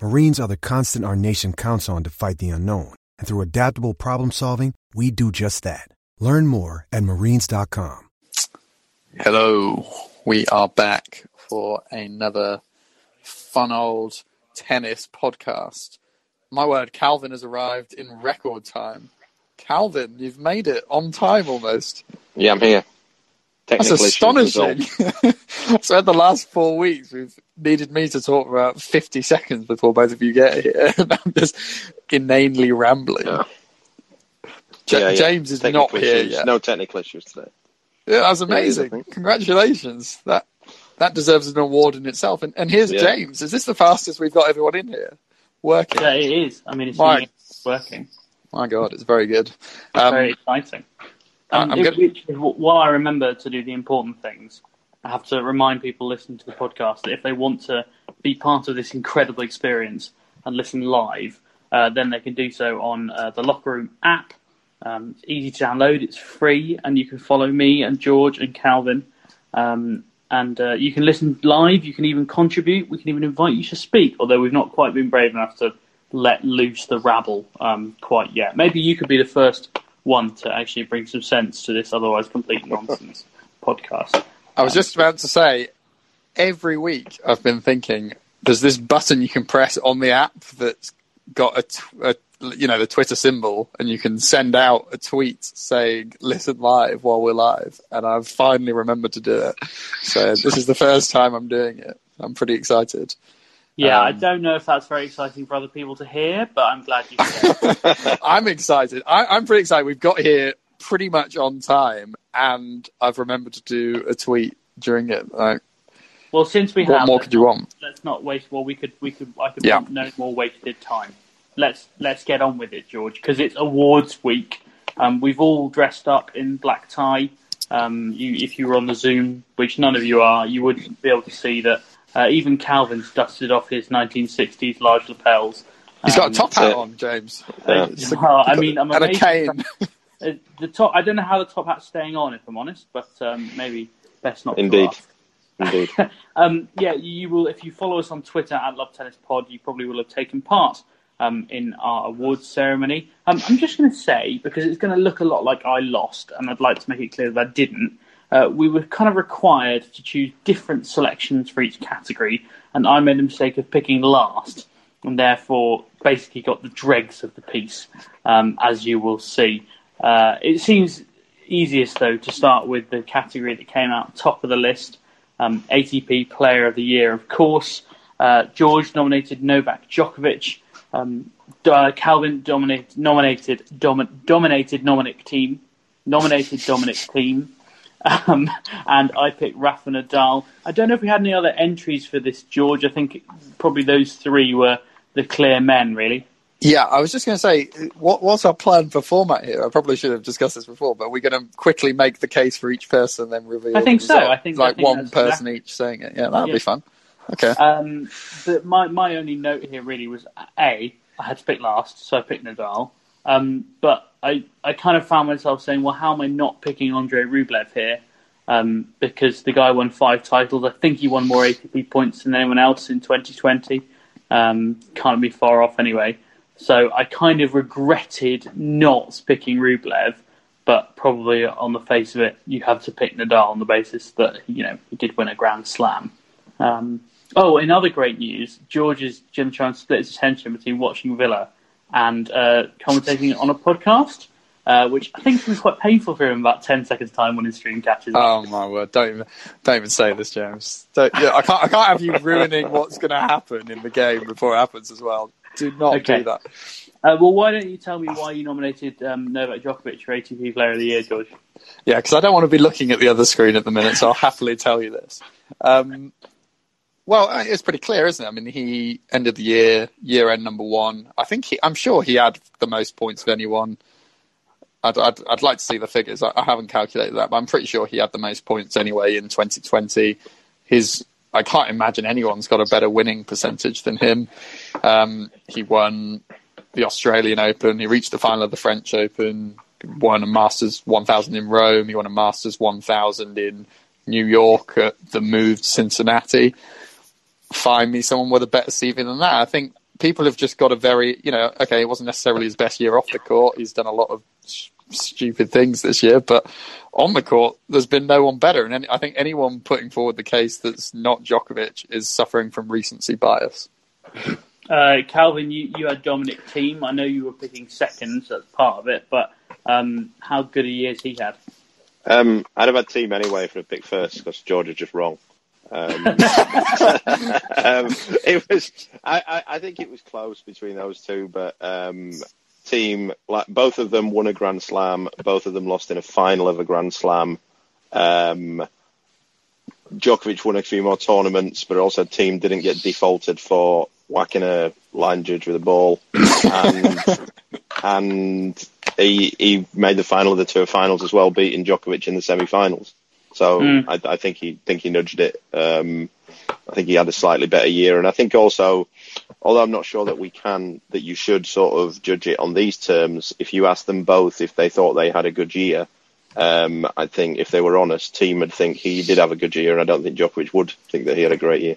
Marines are the constant our nation counts on to fight the unknown. And through adaptable problem solving, we do just that. Learn more at marines.com. Hello, we are back for another fun old tennis podcast. My word, Calvin has arrived in record time. Calvin, you've made it on time almost. Yeah, I'm here. That's Technical issues astonishing. so, in the last four weeks, we've needed me to talk for about 50 seconds before both of you get here. And I'm just inanely rambling. Yeah. Ja- Yeah, yeah. James is not Technical here yet. No technical issues today. Yeah, that was Yeah, it is, I amazing. think. Congratulations. That that deserves an award in itself. And, and here's Yeah. James. Is this the fastest we've got everyone in here working? Yeah, it is. I mean, it's My- working. My God, it's very good. It's Um, very exciting. Um, I'm if- which is while I remember to do the important things, I have to remind people listening to the podcast that if they want to be part of this incredible experience and listen live, uh, then they can do so on uh, the Locker Room app. Um, it's easy to download, it's free, and you can follow me and George and Calvin. Um, and uh, you can listen live, you can even contribute, we can even invite you to speak, although we've not quite been brave enough to let loose the rabble um, quite yet. Maybe you could be the first one to actually bring some sense to this otherwise complete nonsense podcast. I was just about to say, every week I've been thinking, there's this button you can press on the app that's got a you know, the Twitter symbol, and you can send out a tweet saying "Listen live" while we're live. And I've finally remembered to do it. So this is the first time I'm doing it. I'm pretty excited. Yeah, I Um, don't know if that's very exciting for other people to hear, but I'm glad you said. I'm excited. I, I'm pretty excited. We've got here pretty much on time, and I've remembered to do a tweet during it. Like, well, since we what have, more could you not- want? Let's not waste. Well, we could, we could, I could Yeah. no more wasted time. Let's let's get on with it, George, because it's awards week. Um, we've all dressed up in black tie. Um, you, if you were on the Zoom, which none of you are, you wouldn't be able to see that uh, even Calvin's dusted off his 1960s large lapels. He's got a top hat on, James. Yeah. It's a- Well, I mean, I'm and a cane. Uh, the top. I don't know how the top hat's staying on, if I'm honest, but um, maybe best not. Indeed. Indeed. Um, yeah, you will. If you follow us on Twitter at Love Tennis Pod, you probably will have taken part um, in our awards ceremony. Um, I'm just going to say because it's going to look a lot like I lost, and I'd like to make it clear that I didn't. Uh, we were kind of required to choose different selections for each category, and I made the mistake of picking last, and therefore basically got the dregs of the piece, um, as you will see. Uh, it seems easiest though to start with the category that came out top of the list um, ATP Player of the Year, of course. Uh, George nominated Novak Djokovic. Um, uh, Calvin dominated, nominated domi- dominated Dominic Thiem, nominated Dominic Thiem, um, and I picked Rafa Nadal. I don't know if we had any other entries for this, George. I think probably those three were the clear men, really. Yeah, I was just going to say, what, what's our plan for format here? I probably should have discussed this before, but we're going to quickly make the case for each person, then reveal. I think so. I think- like I think one person exactly- each saying it. Yeah, that'd Yeah. be fun. Okay. Um, but my my only note here really was a I had to pick last, so I picked Nadal. Um, but I I kind of found myself saying, well, how am I not picking Andre Rublev here? um, because the guy won five titles. I think he won more ATP points than anyone else in 2020. Um, can't be far off anyway. So I kind of regretted not picking Rublev, but probably on the face of it, you have to pick Nadal on the basis that you know he did win a Grand Slam. Um, oh, in other great news, George's going to split his attention between watching Villa and uh, commentating on a podcast, uh, which I think was quite painful for him about 10 seconds' time when his stream catches. Oh my word! Don't even, don't even say this, James. Don't, yeah, I can't, I can't have you ruining what's going to happen in the game before it happens as well. Do not Okay. do that. Uh, well, why don't you tell me why you nominated um, Novak Djokovic for ATP Player of the Year, George? Yeah, because I don't want to be looking at the other screen at the minute, so I'll happily tell you this. Um, well, uh, it's pretty clear, isn't it? I mean, he ended the year year end number one. I think he, I'm sure he had the most points of anyone. I'd, I'd, I'd like to see the figures. I, I haven't calculated that, but I'm pretty sure he had the most points anyway in 2020. His, I can't imagine anyone's got a better winning percentage than him. Um, he won the Australian Open. He reached the final of the French Open. Won a Masters 1000 in Rome. He won a Masters 1000 in New York at the moved Cincinnati. Find me someone with a better CV than that. I think people have just got a very, you know, okay, it wasn't necessarily his best year off the court. He's done a lot of s- stupid things this year, but on the court, there's been no one better. And any, I think anyone putting forward the case that's not Djokovic is suffering from recency bias. Uh, Calvin, you, you had Dominic Thiem. I know you were picking seconds, so that's part of it, but um, how good a year has he had? Um, I'd have had Thiem anyway for a pick first because George is just wrong. Um, um, it was. I, I, I think it was close between those two, but um, Thiem like both of them won a Grand Slam. Both of them lost in a final of a Grand Slam. Um, Djokovic won a few more tournaments, but also Thiem didn't get defaulted for whacking a line judge with a ball, and and he he made the final of the tour finals as well, beating Djokovic in the semi-finals. So Mm. I, I think he think he nudged it. Um, I think he had a slightly better year, and I think also, although I'm not sure that we can, that you should sort of judge it on these terms. If you ask them both if they thought they had a good year, um, I think if they were honest, Thiem would think he did have a good year, and I don't think Djokovic would think that he had a great year.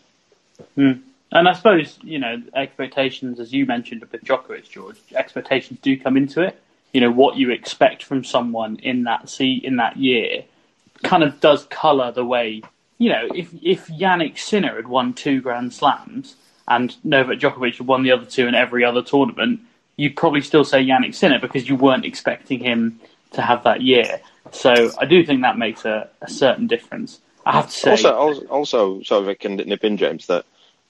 And I suppose, you know, expectations, as you mentioned with Djokovic, George, expectations do come into it. You know, what you expect from someone in that see in that year kind of does colour the way, you know, if, if Jannik Sinner had won two Grand Slams and Novak Djokovic had won the other two in every other tournament, you'd probably still say Jannik Sinner because you weren't expecting him to have that year. So I do think that makes a, a certain difference. I have to say, Also, also, also, so if I can nip in, James, that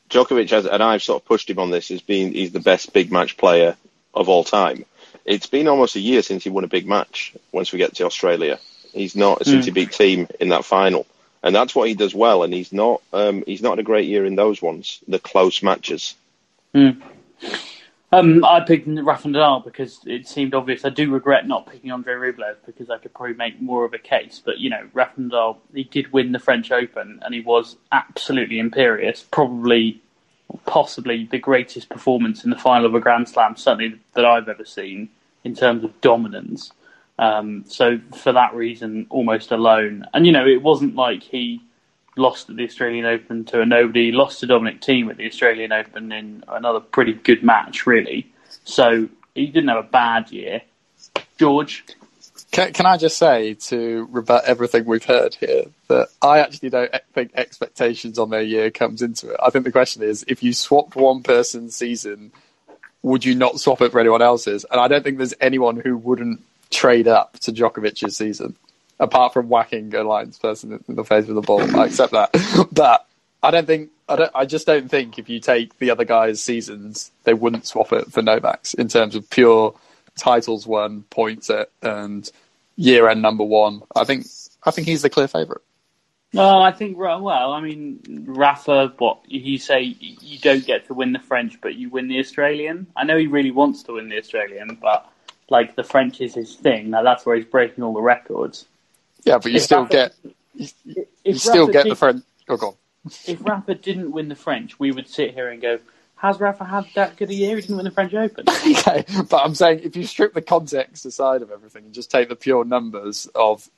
Djokovic has, and I've sort of pushed him on this, as being he's the best big match player of all time. It's been almost a year since he won a big match. Once we get to Australia, he's not since he beat Thiem in that final, and that's what he does well. And he's not, um, he's not had a great year in those ones, the close matches. Um, I picked Rafa Nadal because it seemed obvious. I do regret not picking Andre Rublev because I could probably make more of a case. But you know, Rafa Nadal, he did win the French Open and he was absolutely imperious. Probably, possibly the greatest performance in the final of a Grand Slam, certainly that I've ever seen in terms of dominance. Um, so for that reason, almost alone. And you know, it wasn't like he lost at the Australian Open to a nobody, lost to Dominic Thiem at the Australian Open in another pretty good match, really. So he didn't have a bad year. George, Can, can I just say to rebut everything we've heard here that I actually don't think expectations on their year comes into it. I think the question is if you swapped one person's season, would you not swap it for anyone else's? And I don't think there's anyone who wouldn't trade up to Djokovic's season, apart from whacking a Lions person in the face with a ball. I accept that, but I don't think I don't. I just don't think if you take the other guys' seasons, they wouldn't swap it for Novak's in terms of pure titles won, points and year end number one. I think I think he's the clear favourite. no, I think well, I mean Rafa. What you say? You don't get to win the French, but you win the Australian. I know he really wants to win the Australian, but like the French is his thing. Now that's where he's breaking all the records. Yeah, but you If still Rafa- get you, If you still Rafa get the French. Oh, go on. if Rafa didn't win the French, we would sit here and go, "Has Rafa had that good a year? He didn't win the French Open." Okay, but I'm saying if you strip the context aside of everything and just take the pure numbers of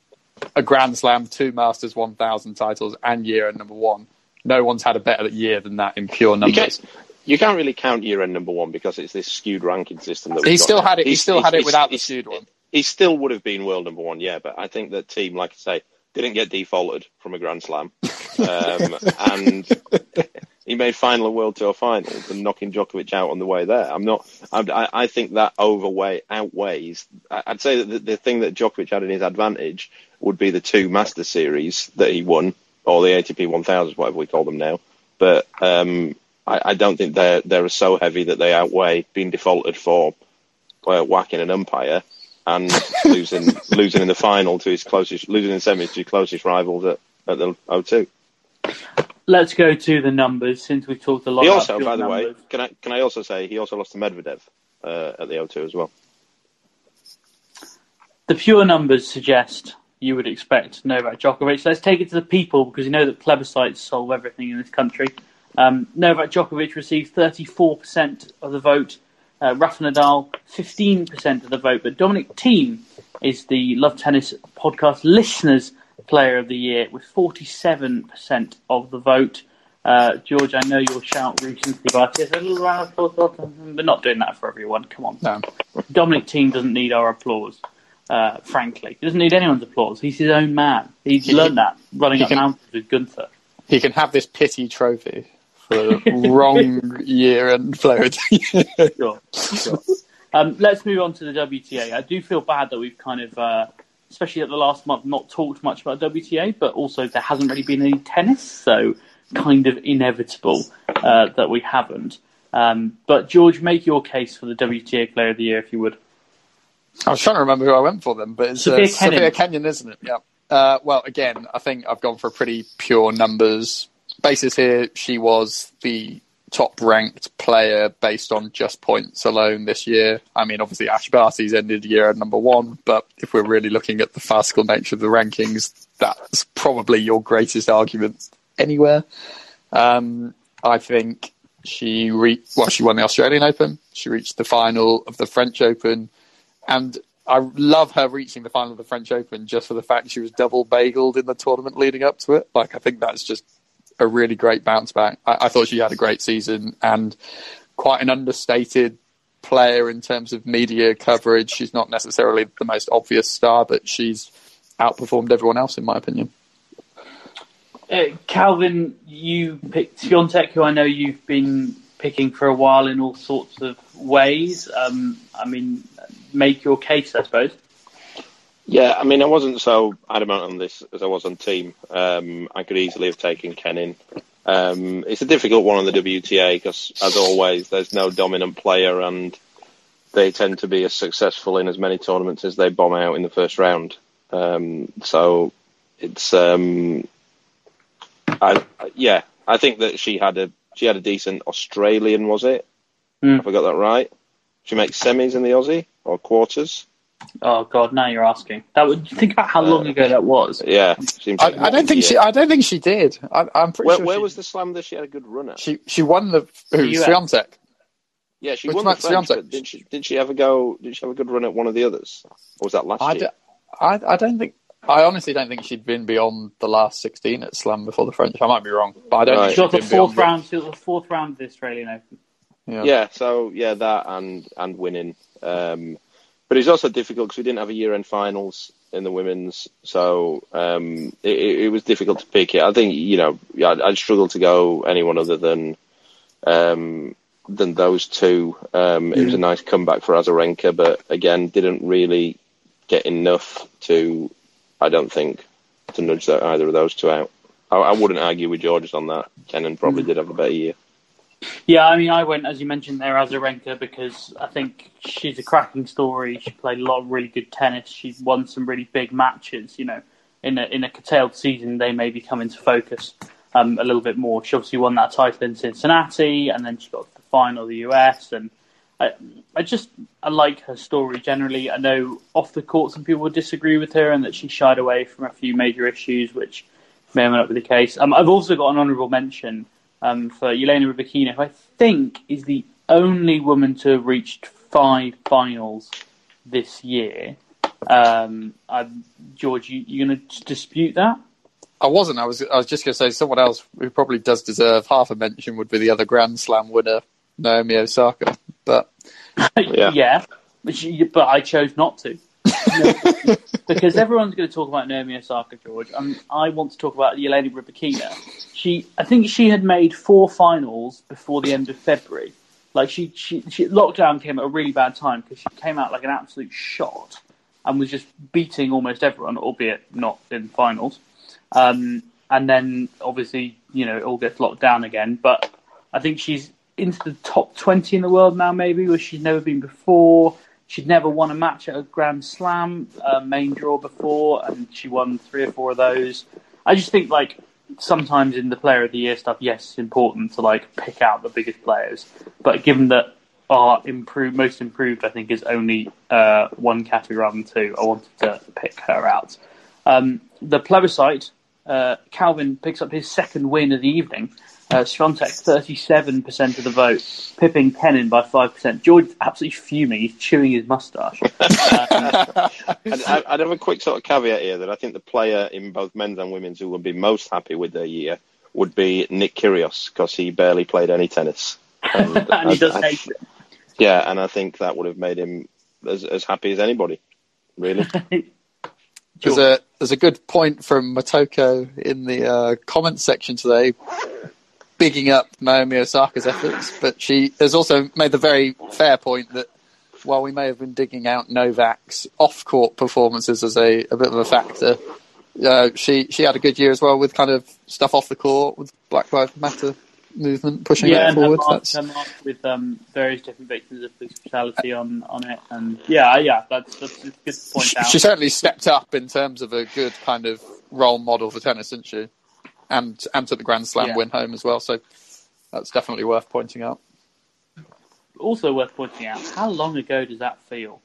a Grand Slam, two Masters 1000 titles, and year end number one. No one's had a better year than that in pure You numbers. You can't really count year end number one because it's this skewed ranking system that we've He still had it. He still had it without the skewed one. He still would have been world number one, yeah. But I think that Thiem, like I say, didn't get defaulted from a Grand Slam, um, and he made final and world tour finals and knocking Djokovic out on the way there. I'm not. I, I think that overweigh outweighs. I'd say that the, the thing that Djokovic had in his advantage would be the two Master Series that he won, or the ATP 1000, whatever we call them now. But um, I, I don't think they're they're so heavy that they outweigh being defaulted for uh, whacking an umpire and losing losing in the final to his closest, losing in semis to his closest rivals at, at the O2. Let's go to the numbers since we've talked a lot He about also, pure by the way, can I can I also say he also lost to Medvedev uh, at the O2 as well. The pure numbers suggest you would expect Novak Djokovic. Let's take it to the people because you know that plebiscites solve everything in this country. Um, Novak Djokovic received 34% of the vote. Uh, Rafa Nadal, 15% of the vote. But Dominic Thiem is the Love Tennis podcast listeners player of the year with 47% of the vote. Uh, George, I know you'll shout recently, but yes, a little round of applause. We're not doing that for everyone. Come on. No. Dominic Thiem doesn't need our applause, uh, frankly. He doesn't need anyone's applause. He's his own man. He's He- learned that running he up can- mountains with Gunther. He can have this pity trophy for wrong year and player. Sure, sure. Um, let's move on to the WTA. I do feel bad that we've kind of, uh, especially at the last month, not talked much about WTA, but also there hasn't really been any tennis, so kind of inevitable uh, that we haven't. Um, but George, make your case for the WTA Player of the Year, if you would. I was trying to remember who I went for them, but it's Sofia uh, Sofia Kenin, isn't it? Yeah. Uh, well, again, I think I've gone for a pretty pure numbers basis here. She was the top ranked player based on just points alone this year. I mean, obviously Ash Barty's ended the year at number one, but if we're really looking at the farcical nature of the rankings, that's probably your greatest argument anywhere. Um, I think she re- well, she won the Australian Open. She reached the final of the French Open, and I love her reaching the final of the French Open just for the fact she was double bageled in the tournament leading up to it. Like I think that's just a really great bounce back. I, I thought she had a great season and quite an understated player in terms of media coverage. She's not necessarily the most obvious star, but she's outperformed everyone else in my opinion. Uh, Calvin, you picked Swiatek, who I know you've been picking for a while in all sorts of ways. Um, I mean, make your case, I suppose. Yeah, I mean, I wasn't so adamant on this as I was on Thiem. Um, I could easily have taken Kenin. Um, it's a difficult one on the WTA because, as always, there's no dominant player, and they tend to be as successful in as many tournaments as they bomb out in the first round. Um, so it's, um, I yeah, I think that she had a she had a decent Australian, was it? Have I got that right? She makes semis in the Aussie or quarters. Oh God, now you're asking. That would think about how long ago that was. Yeah, seems I, like I don't think she. I don't think she did. I, I'm pretty Where, sure. where she, was the slam that she had a good run at? She she won the who US. Swiatek. yeah, she which won the match French, Swiatek? but did she did she ever go? Did she have a good run at one of the others? Or was that last I, year? d- I, I don't think. I honestly don't think she'd been beyond the last 16 at Slam before the French. I might be wrong, but I don't Right. She think got she'd the fourth beyond round. She got the fourth round of the Australian Open. Yeah. Yeah, so yeah, that and and winning. Um, but it's also difficult because we didn't have a year-end finals in the women's, so um, it, it was difficult to pick it. I think you know yeah, I'd, I'd struggle to go anyone other than um, than those two. Um, it was a nice comeback for Azarenka, but again, didn't really get enough to, I don't think, to nudge that, either of those two out. I, I wouldn't argue with Georges on that. Kenin probably did have a better year. Yeah, I mean, I went as you mentioned there, Azarenka, because I think she's a cracking story. She played a lot of really good tennis. She's won some really big matches. You know, in a in a curtailed season, they maybe come into focus um, a little bit more. She obviously won that title in Cincinnati, and then she got to the final the US. And I, I just I like her story generally. I know off the court some people would disagree with her, and that she shied away from a few major issues, which may or may not be the case. Um, I've also got an honourable mention um, for Elena Rybakina, who I think is the only woman to have reached five finals this year. Um, I, George, you, you going to dispute that? I wasn't. I was. I was just going to say someone else who probably does deserve half a mention would be the other Grand Slam winner, Naomi Osaka. But Yeah. yeah, but, she, but I chose not to. because everyone's going to talk about Naomi Osaka, George. and I want to talk about Elena Rybakina. She, I think she had made four finals before the end of February. Like she, she, she lockdown came at a really bad time because she came out like an absolute shot and was just beating almost everyone, albeit not in finals. Um, and then obviously, you know, it all gets locked down again. But I think she's into the top 20 in the world now, maybe, where she's never been before. She'd never won a match at a Grand Slam uh, main draw before, and she won three or four of those. I just think, like, sometimes in the Player of the Year stuff, yes, it's important to like pick out the biggest players. But given that our improved, most improved, I think, is only uh, one category rather than two, I wanted to pick her out. Um, the plebiscite, uh, Calvin picks up his second win of the evening. Uh, Swiatek, 37% of the vote, pipping Kenin by 5%. George is absolutely fuming. He's chewing his moustache. I'd, I'd I'd have a quick sort of caveat here that I think the player in both men's and women's who would be most happy with their year would be Nick Kyrgios because he barely played any tennis. And, and he does I- I- hate it. Yeah, and I think that would have made him as, as happy as anybody, really. there's a there's a good point from Motoko in the uh, comments section today, bigging up Naomi Osaka's efforts, but she has also made the very fair point that while we may have been digging out Novak's off-court performances as a, a bit of a factor, uh, she she had a good year as well with kind of stuff off the court with Black Lives Matter movement pushing yeah, it and forward. That's, with um, various different victims of police brutality on, on it, and yeah, yeah, that's that's a good to point out. she certainly stepped up in terms of a good kind of role model for tennis, didn't she? And and took the Grand Slam Yeah. win home as well. So that's definitely worth pointing out. Also worth pointing out, how long ago does that feel?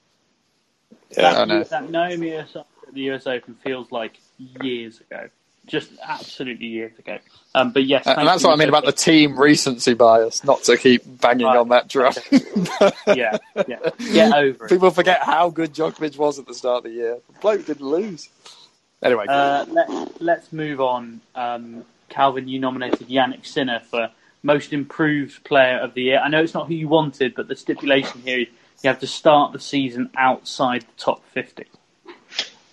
Yeah. I know. That Naomi Osaka at the US Open feels like years ago, just absolutely years ago. Um, but yes, And thank that's what I mean about the Thiem recency bias, not to keep banging Right. on that drum. yeah, yeah, get over it. People forget how good Djokovic was at the start of the year. The bloke didn't lose. Anyway, Uh, let, let's move on. Um, Calvin, you nominated Jannik Sinner for most improved player of the year. I know it's not who you wanted, but the stipulation here is you have to start the season outside the top 50.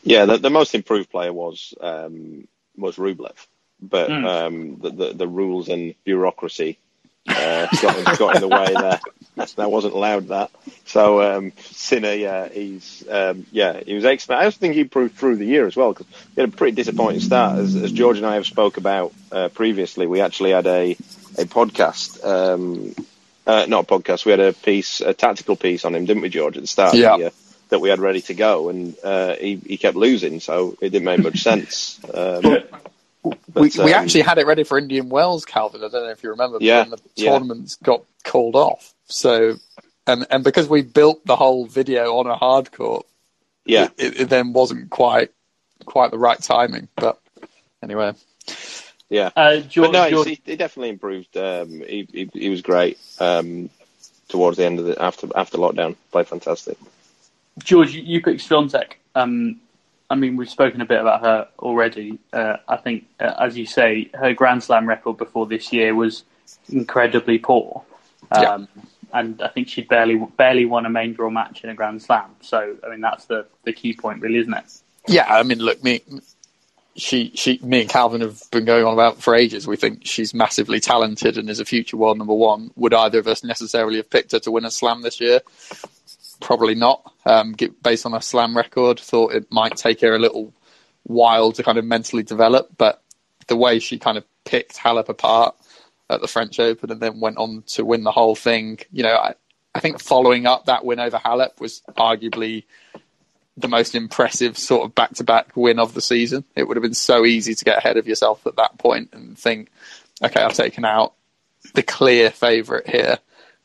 Yeah, the, the most improved player was um, was Rublev, but Mm. um, the, the the rules and bureaucracy uh, got, in, got in the way there. That wasn't allowed. That so um, Sinner, yeah, he's um, yeah, he was excellent. I also think he improved through the year as well because he had a pretty disappointing start. As, as George and I have spoke about uh, previously, we actually had a a podcast. Um, uh, not a podcast. We had a piece, a tactical piece on him, didn't we, George, at the start Yeah. of the year? that we had ready to go, and uh, he, he kept losing, so it didn't make much sense. Um, we, but, we um, actually had it ready for Indian Wells, Calvin. I don't know if you remember, but Yeah, then the yeah. tournaments got called off. So, and and because we built the whole video on a hard court, yeah, it, it then wasn't quite quite the right timing. But anyway, yeah. Uh, George, But no, George, he, he definitely improved. Um, he, he he was great um, towards the end of the after after lockdown. Played fantastic. George, you, you picked Swiatek. Um, I mean, we've spoken a bit about her already. Uh, I think, uh, as you say, her Grand Slam record before this year was incredibly poor. Um, And I think she'd barely barely won a main draw match in a Grand Slam. So, I mean, that's the, the key point, really, isn't it? yeah, I mean, look, me, she, she, me and Calvin have been going on about for ages. We think she's massively talented and is a future world number one. Would either of us necessarily have picked her to win a slam this year? Probably not. Um, get- based on her slam record, thought it might take her a little while to kind of mentally develop, but the way she kind of picked Halep apart at the French Open and then went on to win the whole thing, you know, I, I think following up that win over Halep was arguably the most impressive sort of back to back win of the season. It would have been so easy to get ahead of yourself at that point and think, okay, I've taken out the clear favourite here.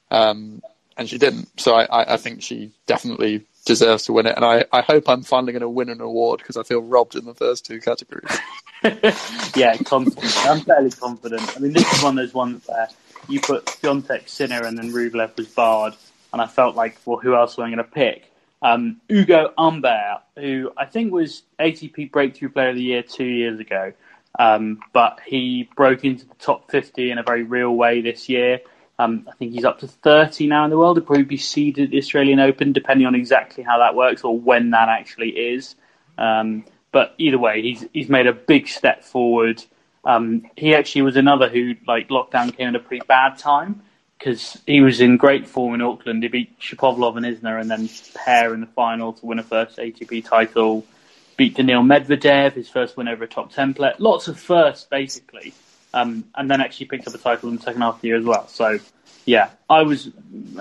Um, and she didn't. So I, I, I think she definitely deserves to win it. And I, I hope I'm finally going to win an award because I feel robbed in the first two categories. yeah, confident. I'm fairly confident. I mean, this is one of those ones where you put Swiatek, Sinner, and then Rublev was barred, and I felt like, well, who else am I going to pick? Um, Ugo Humbert, who I think was ATP Breakthrough Player of the Year two years ago, um, but he broke into the top 50 in a very real way this year. Um, I think he's up to 30 now in the world. He'll probably be seeded at the Australian Open, depending on exactly how that works or when that actually is. Um, but either way, he's he's made a big step forward. Um, he actually was another who, like, lockdown came at a pretty bad time because he was in great form in Auckland. He beat Shapovalov and Isner and then Paire in the final to win a first ATP title. Beat Daniil Medvedev, his first win over a top 10 player. Lots of firsts, basically. Um, and then actually picked up a title in the second half of the year as well. So, yeah, I was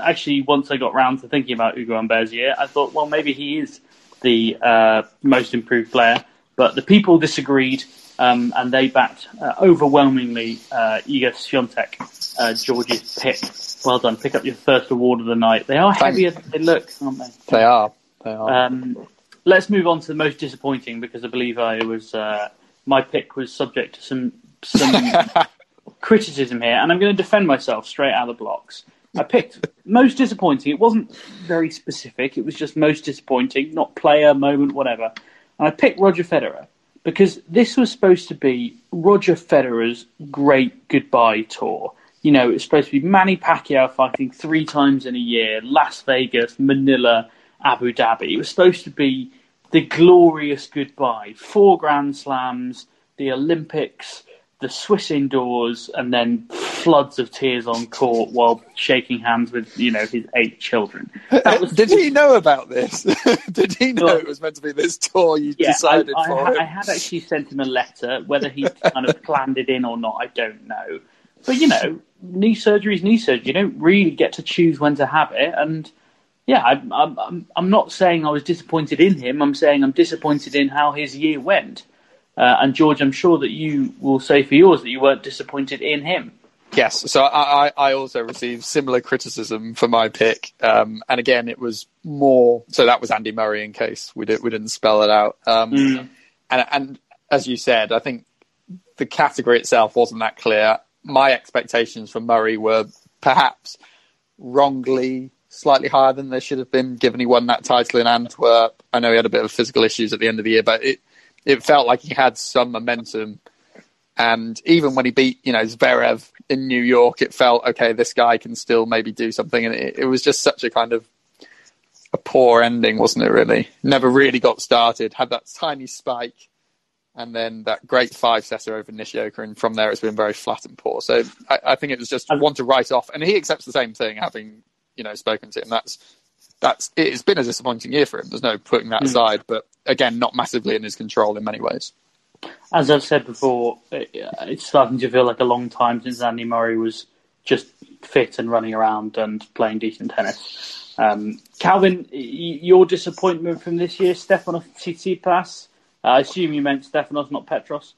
actually, once I got round to thinking about Ugo Humbert's year, I thought, well, maybe he is the uh, most improved player. But the people disagreed, um, and they backed uh, overwhelmingly uh, Swiatek, uh, George's pick. Well done. Pick up your first award of the night. They are Thank- heavier than they look, aren't they? They are. They are. Um, let's move on to the most disappointing because I believe I was uh, my pick was subject to some some criticism here, and I'm going to defend myself straight out of the blocks. I picked most disappointing. It wasn't very specific. It was just most disappointing, not player, moment, whatever. And I picked Roger Federer because this was supposed to be Roger Federer's great goodbye tour. You know, it's supposed to be Manny Pacquiao fighting three times in a year, Las Vegas, Manila, Abu Dhabi. It was supposed to be the glorious goodbye. Four Grand Slams, the Olympics, the Swiss indoors, and then floods of tears on court while shaking hands with, you know, his eight children. Uh, that uh, was Did he know about this? Did he know Well, it was meant to be this tour you yeah, decided I, for ha- him? I had actually sent him a letter. Whether he kind of planned it in or not, I don't know. But you know, knee surgery is knee surgery. You don't really get to choose when to have it. And yeah, I'm, I'm, I'm not saying I was disappointed in him. I'm saying I'm disappointed in how his year went. Uh, and George, I'm sure that you will say for yours that you weren't disappointed in him. Yes, so I, I I also received similar criticism for my pick, um, and again, it was more. So that was Andy Murray. In case we did we didn't spell it out, um, and and as you said, I think the category itself wasn't that clear. My expectations for Murray were perhaps wrongly slightly higher than they should have been, given he won that title in Antwerp. I know he had a bit of physical issues at the end of the year, but it it felt like he had some momentum. And even when he beat, you know, Zverev in New York, it felt okay. This guy can still maybe do something, and it, it was just such a kind of a poor ending, wasn't it? Really, never really got started. Had that tiny spike, and then that great five setter over Nishioka, and from there it's been very flat and poor. So I, I think it was just one to write off, and he accepts the same thing, having you know spoken to him. That's that's it's been a disappointing year for him. There's no putting that aside, but again, not massively in his control in many ways. As I've said before, it, it's starting to feel like a long time since Andy Murray was just fit and running around and playing decent tennis. Um, Calvin, y- your disappointment from this year, Stefanos Tsitsipas. I assume you meant Stefanos, not Petros.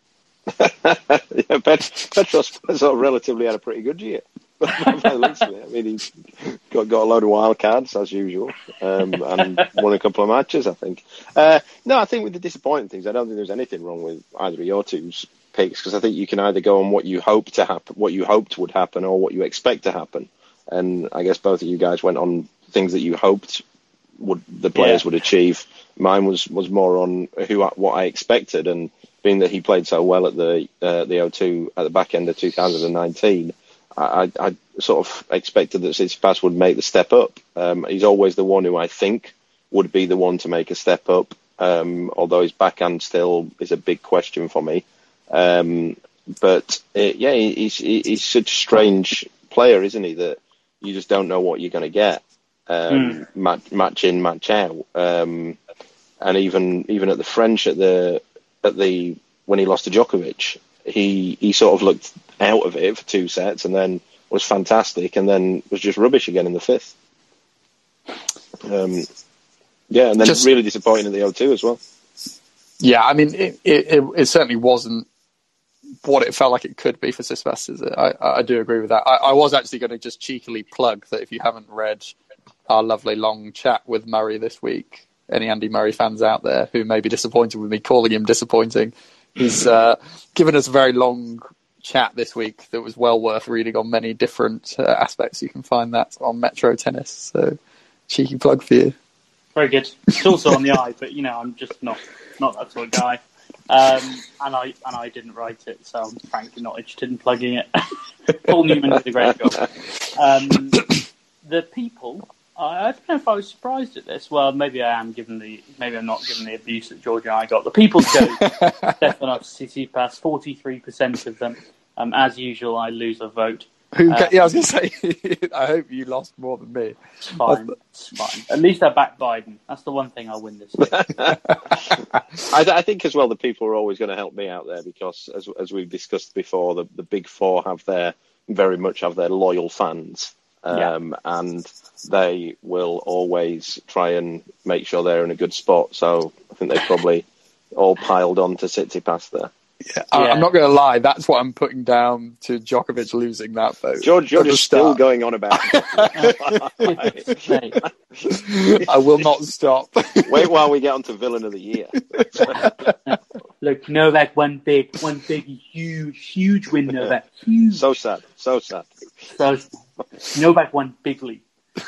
yeah, Pet- Petros sort of relatively had a pretty good year. By the looks of it. I mean, he's got, got a load of wild cards as usual, um, and won a couple of matches. I think. Uh, no, I think with the disappointing things, I don't think there's anything wrong with either of your two's picks because I think you can either go on what you hope to happen, what you hoped would happen, or what you expect to happen. And I guess both of you guys went on things that you hoped would the players Yeah. would achieve. Mine was was more on who what I expected, and being that he played so well at the uh, the O2 at the back end of 2019, I, I, sort of expected that Tsitsipas would make the step up. Um, he's always the one who I think would be the one to make a step up, um, although his backhand still is a big question for me. Um, but uh, yeah, he's he's such a strange player, isn't he? That you just don't know what you're going to get. Um, match, match in, match out. Um, and even even at the French at the at the when he lost to Djokovic, he he sort of looked out of it for two sets and then was fantastic and then was just rubbish again in the fifth. Um, yeah, and then Just- really disappointing at the O2 as well. Yeah, I mean, it, it, it, it certainly wasn't what it felt like it could be for Tsitsipas. Is it? I, I do agree with that. I, I was actually going to just cheekily plug that if you haven't read our lovely long chat with Murray this week, any Andy Murray fans out there who may be disappointed with me calling him disappointing, he's uh, given us a very long chat this week that was well worth reading on many different uh, aspects. You can find that on Metro Tennis. So, cheeky plug for you. Very good. It's also on the i, but you know, I'm just not not that sort of guy. Um, and I and I didn't write it, so I'm frankly not interested in plugging it. Paul Newman did a great job. Um, the people, I, I don't know if I was surprised at this. Well, maybe I am, given the maybe I'm not given the abuse that George and I got. The people chose Stefanos Tsitsipas, forty three percent of them. Um, as usual, I lose a vote. Who? Uh, yeah, I was going to say. I hope you lost more than me. It's fine. It's fine. At least I backed Biden. That's the one thing I'll win this year. I, I think as well the people are always going to help me out there because as as we've discussed before, the, the big four have their very much have their loyal fans, um, and they will always try and make sure they're in a good spot. So I think they've probably all piled on to Tsitsipas there. Yeah, I, Yeah. I'm not going to lie. That's what I'm putting down to Djokovic losing that vote. George, you're just still going on about. Hey, I will not stop. Wait while we get on to villain of the year. Look, Novak won big, one big, huge, huge win. Novak, huge. So sad, so sad. So Novak won bigly.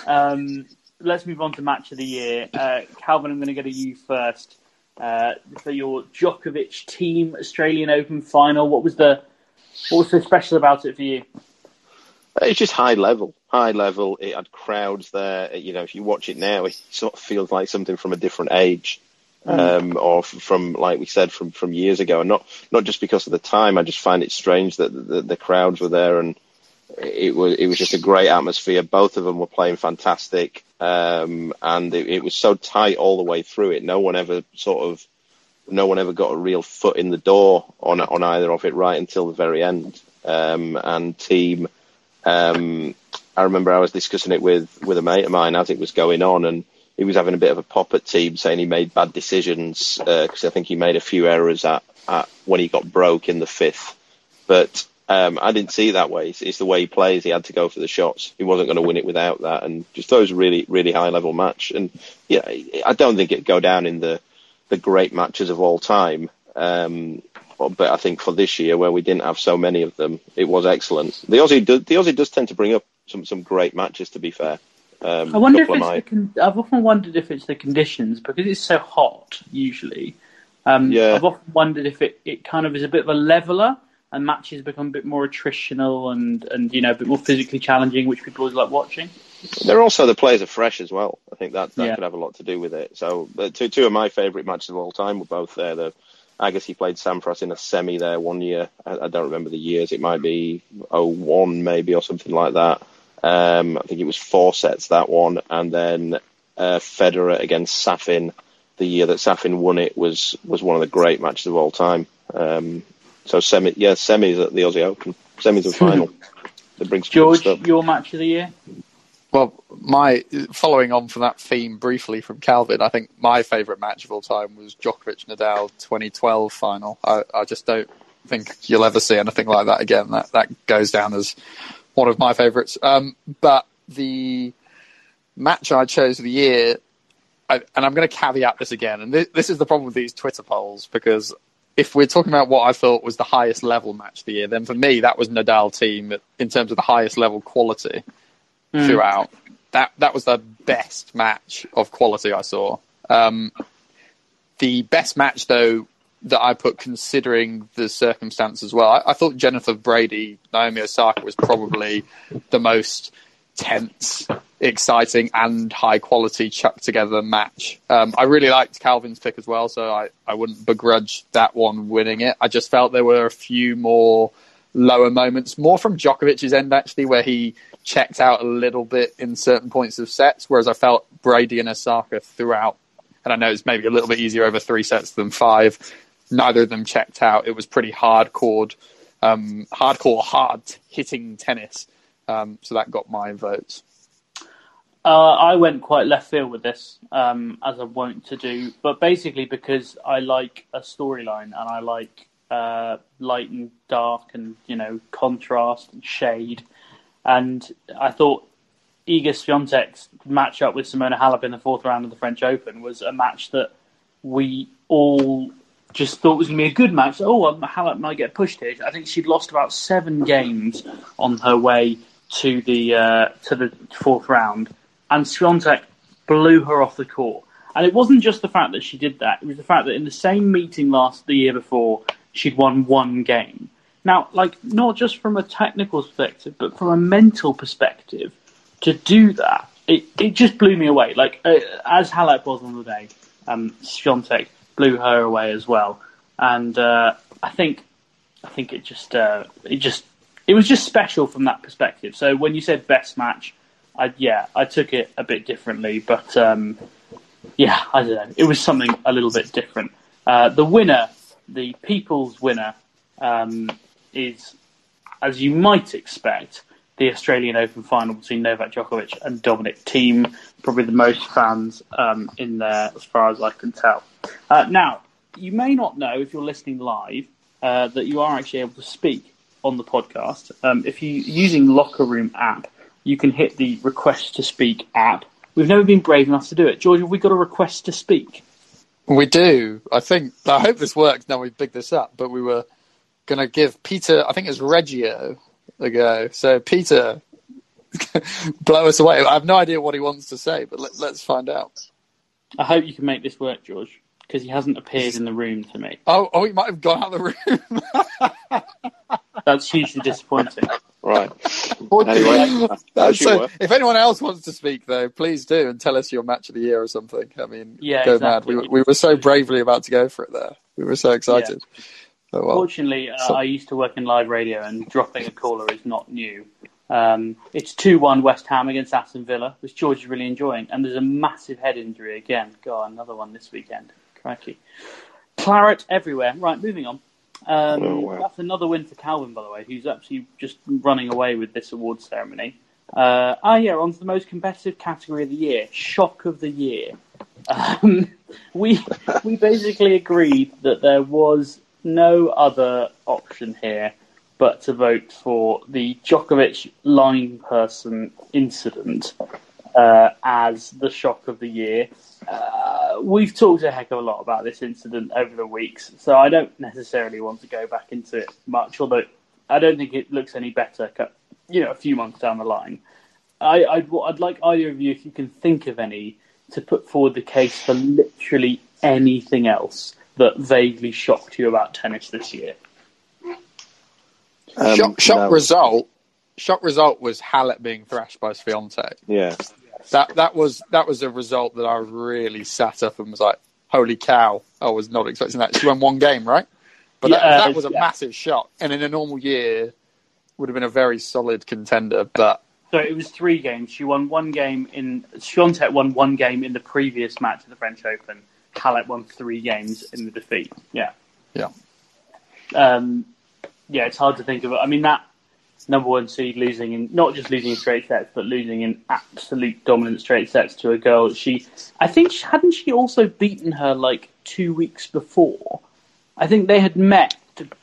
Um, let's move on to match of the year. Uh, Calvin, I'm going to go to you first uh, for your Djokovic Thiem Australian Open final. What was the what was so special about it for you? It's just high level, high level. It had crowds there. You know, if you watch it now, it sort of feels like something from a different age, um, or from like we said from from years ago. And not not just because of the time. I just find it strange that the, the crowds were there, and it was it was just a great atmosphere. Both of them were playing fantastic, um, and it, it was so tight all the way through it. No one ever sort of no one ever got a real foot in the door on on either of it right until the very end. Um, and Thiem, um, I remember I was discussing it with with a mate of mine as it was going on, and he was having a bit of a pop at Thiem, saying he made bad decisions because I think he made a few errors at, at when he got broke in the fifth. But um, I didn't see it that way. It's, it's the way he plays. He had to go for the shots. He wasn't going to win it without that, and just a really really high level match. And yeah, I don't think it'd go down in the the great matches of all time. Um, but I think for this year, where we didn't have so many of them, it was excellent. The Aussie, do, the Aussie does tend to bring up some some great matches. To be fair, um, I wonder if it's the con- I've often wondered if it's the conditions because it's so hot usually. Um, Yeah. I've often wondered if it, it kind of is a bit of a leveler and matches become a bit more attritional and, and you know a bit more physically challenging, which people always like watching. They're also the players are fresh as well. I think that that Yeah. could have a lot to do with it. So uh, two two of my favourite matches of all time were both there. The Agassi played Sampras in a semi there one year. I, I don't remember the years. It might be 01 maybe or something like that. Um, I think it was four sets that one, and then uh, Federer against Safin. The year that Safin won it was was one of the great matches of all time. Um, so semi, yeah, semis at the Aussie Open, semis and final. That brings George, stuff. your match of the year? Well, my following on from that theme briefly from Calvin, I think my favourite match of all time was Djokovic Nadal 2012 final. I, I just don't think you'll ever see anything like that again. That that goes down as one of my favourites. Um, but the match I chose of the year, I, and I'm going to caveat this again, and this, this is the problem with these Twitter polls because if we're talking about what I thought was the highest level match of the year, then for me that was Nadal Thiem in terms of the highest level quality throughout. That that was the best match of quality I saw. Um, the best match though that I put considering the circumstance as well. I, I thought Jennifer Brady, Naomi Osaka was probably the most tense, exciting, and high quality chucked together match. Um, I really liked Calvin's pick as well, so I, I wouldn't begrudge that one winning it. I just felt there were a few more lower moments, more from Djokovic's end actually, where he checked out a little bit in certain points of sets, whereas I felt Brady and Osaka throughout. And I know it's maybe a little bit easier over three sets than five. Neither of them checked out. It was pretty hardcore, um, hardcore, hard hitting tennis. Um, so that got my votes. Uh, I went quite left field with this, um, as I wont to do, but basically because I like a storyline and I like uh, light and dark and you know contrast and shade, and I thought Iga Swiatek's match up with Simona Halep in the fourth round of the French Open was a match that we all just thought it was going to be a good match. Oh, um, Halep might get pushed here. I think she'd lost about seven games on her way to the uh, to the fourth round, and Swiatek blew her off the court. And it wasn't just the fact that she did that; it was the fact that in the same meeting last the year before, she'd won one game. Now, like not just from a technical perspective, but from a mental perspective, to do that, it, it just blew me away. Like uh, as Halep was on the day, um, Swiatek blew her away as well, and uh, I think I think it just uh, it just it was just special from that perspective. So when you said best match, I, yeah, I took it a bit differently, but um, yeah, I don't know. It was something a little bit different. Uh, the winner, the people's winner, um, is, as you might expect, the Australian Open final between Novak Djokovic and Dominic Thiem. Probably the most fans um, in there, as far as I can tell. Uh, now, you may not know if you're listening live uh, that you are actually able to speak on the podcast. Um, if you're using Locker Room app, you can hit the request to speak app. We've never been brave enough to do it. George, have we got a request to speak? We do. I think. I hope this works. Now we've picked this up, but we were going to give Peter. I think it's Reggio a go. So Peter, blow us away. I have no idea what he wants to say, but let, us find out. I hope you can make this work, George, because he hasn't appeared in the room to me. Oh, oh, he might have gone out of the room. That's hugely disappointing. Right. Anyway, so, if anyone else wants to speak, though, please do and tell us your match of the year or something. I mean, yeah, go exactly. mad. We, we were so bravely about to go for it there. We were so excited. Yeah. Oh, well. Fortunately, uh, so, I used to work in live radio, and dropping a caller is not new. Um, it's 2 1 West Ham against Aston Villa, which George is really enjoying. And there's a massive head injury again. God, another one this weekend. Crikey. Claret everywhere. Right, moving on. Um, oh, wow. That's another win for Calvin, by the way, who's actually just running away with this awards ceremony. Uh, ah, yeah, on to the most competitive category of the year, shock of the year. Um, we we basically agreed that there was no other option here but to vote for the Djokovic line person incident uh, as the shock of the year. Uh, we've talked a heck of a lot about this incident over the weeks, so I don't necessarily want to go back into it much. Although I don't think it looks any better, you know, a few months down the line. I, I'd, I'd like either of you, if you can think of any, to put forward the case for literally anything else that vaguely shocked you about tennis this year. Um, shock, shock no. result. Shock result was Halep being thrashed by Swiatek. Yeah, that that was that was a result that I really sat up and was like, "Holy cow!" I was not expecting that. She won one game, right? But yeah, that, that was a yeah. massive shock, and in a normal year, would have been a very solid contender. But so it was three games. She won one game in. Swiatek won one game in the previous match of the French Open. Halep won three games in the defeat. Yeah. Yeah. Um, yeah, it's hard to think of it. I mean, that number one seed losing in not just losing in straight sets, but losing in absolute dominant straight sets to a girl. She, I think, hadn't she also beaten her like two weeks before? I think they had met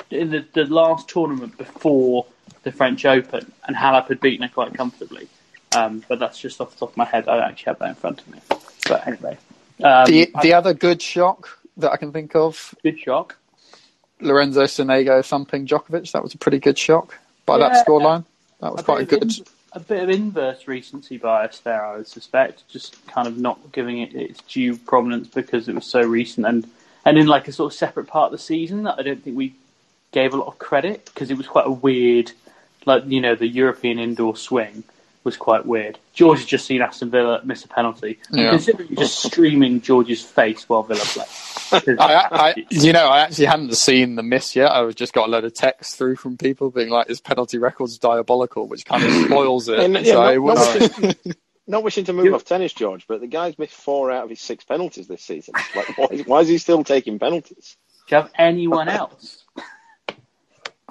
in the, the last tournament before the French Open, and Halep had beaten her quite comfortably. Um, but that's just off the top of my head. I don't actually have that in front of me. But anyway, um, the the I, other good shock that I can think of. Good shock. Lorenzo Sonego thumping Djokovic. That was a pretty good shock by yeah, that scoreline. That was quite a good. In, a bit of inverse recency bias there, I would suspect. Just kind of not giving it its due prominence because it was so recent and and in like a sort of separate part of the season that I don't think we gave a lot of credit because it was quite a weird, like you know, the European indoor swing was quite weird. George has just seen Aston Villa miss a penalty. Yeah. Considering just streaming George's face while Villa play. I, I, you know, I actually hadn't seen the miss yet. I was just got a load of texts through from people being like, "His penalty record's diabolical," which kind of spoils it. And, yeah, so not, not, wishing, not, wishing, to move off tennis, George, but the guy's missed four out of his six penalties this season. Like, why is, why is he still taking penalties? Do you have anyone else?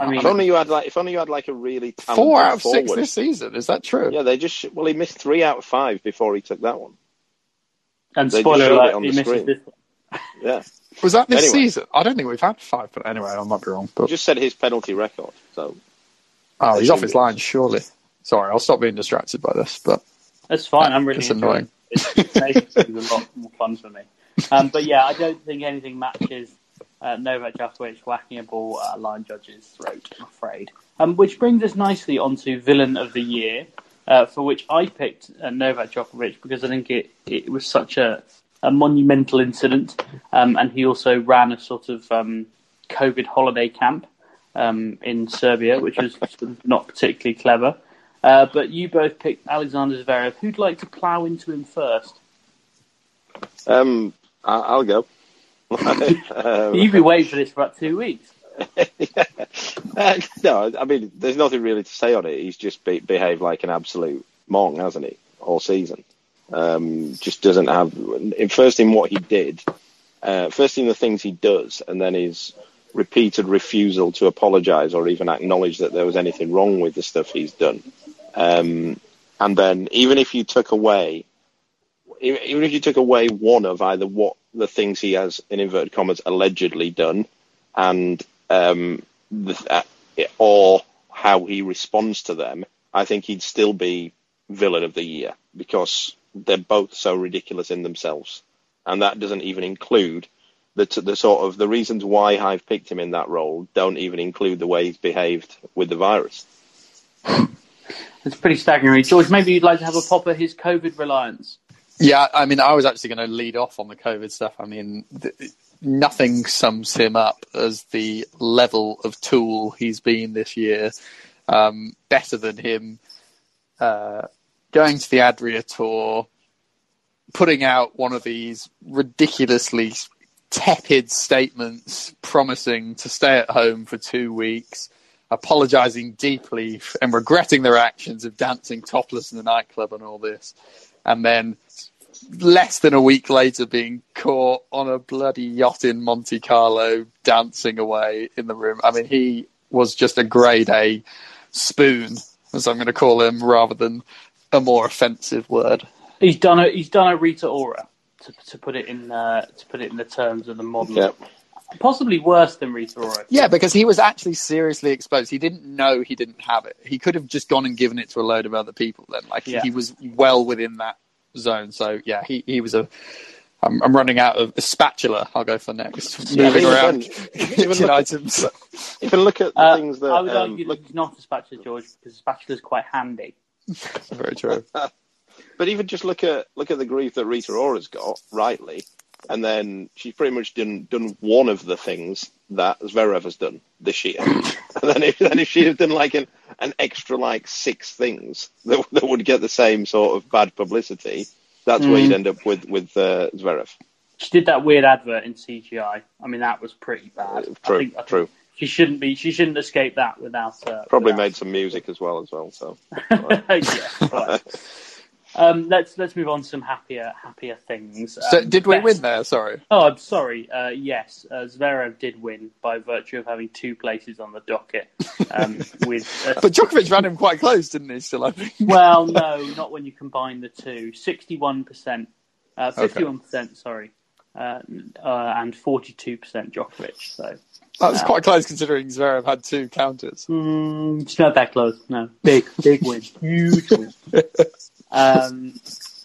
I mean, if only you had like if only you had like a really four out of forward. six this season. Is that true? Yeah, they just well he missed three out of five before he took that one. And they spoiler alert, he misses this one. Yeah. Was that this anyway. season? I don't think we've had five, but anyway, I might be wrong. But just said his penalty record. So. Oh, he's off his line, surely. Sorry, I'll stop being distracted by this, but that's fine. I'm really it's annoying. It. It's, it's a lot more fun for me. Um, but yeah, I don't think anything matches uh, Novak Djokovic whacking a ball at a line judge's throat, I'm afraid. Um, which brings us nicely onto Villain of the Year, uh, for which I picked uh, Novak Djokovic because I think it, it was such a a monumental incident, um, and he also ran a sort of um, COVID holiday camp um, in Serbia, which was not particularly clever. Uh, but you both picked Alexander Zverev. Who'd like to plough into him first? Um, I'll go. um, You've been waiting for this for about two weeks. uh, no, I mean, there's nothing really to say on it. He's just be- behaved like an absolute mong, hasn't he, all season? Um, just doesn't have. First, in what he did, uh, first in the things he does, and then his repeated refusal to apologise or even acknowledge that there was anything wrong with the stuff he's done. Um, and then, even if you took away, even if you took away one of either what the things he has, in inverted commas, allegedly done, and um, the, uh, or how he responds to them, I think he'd still be villain of the year because they're both so ridiculous in themselves, and that doesn't even include the the sort of the reasons why I've picked him in that role. Don't even include the way he's behaved with the virus. It's pretty staggering. George, maybe you'd like to have a pop at his COVID reliance. Yeah, I mean, I was actually going to lead off on the COVID stuff. I mean, th- nothing sums him up as the level of tool he's been this year. Um, better than him uh, going to the Adria Tour, putting out one of these ridiculously tepid statements promising to stay at home for two weeks, apologizing deeply and regretting their actions of dancing topless in the nightclub and all this. And then less than a week later being caught on a bloody yacht in Monte Carlo dancing away in the room. I mean, he was just a grade A spoon, as I'm going to call him, rather than a more offensive word. He's done a he's done a Rita Ora to, to put it in uh, to put it in the terms of the modern. Yeah. Possibly worse than Rita Ora. Yeah, because he was actually seriously exposed. He didn't know he didn't have it. He could have just gone and given it to a load of other people. Then, like Yeah. he was well within that zone. So yeah, he he was a. I'm, I'm running out of the spatula. I'll go for next. Yeah, Moving even- around even kitchen look at- items. Even look at the Uh, things that I would um, argue look, that he's not a spatula, George, because a spatula is quite handy. Very true. But even just look at look at the grief that Rita Ora's got, rightly, and then she's pretty much done done one of the things that Zverev has done this year. and then if then if she had done like an, an extra like six things that, that would get the same sort of bad publicity, that's where you'd end up with with uh, Zverev. She did that weird advert in CGI. I mean, that was pretty bad. Uh, true, I think, I true. She shouldn't be. She shouldn't escape that without. Uh, Probably without- made some music as well as well. So yeah. Right. Um, let's let's move on to some happier happier things. So Um, did we best- win there? Sorry. Oh, I'm sorry. Uh, yes, uh, Zverev did win by virtue of having two places on the docket. Um, with uh, But Djokovic ran him quite close, didn't he? Still, I think. well, no, not when you combine the two. Sixty-one percent, uh, fifty-one percent. Sorry, uh, uh, and forty-two percent Djokovic. So That was quite close considering Zverev had two counters. mm, it's not that close. No, big, big win, huge win. Um,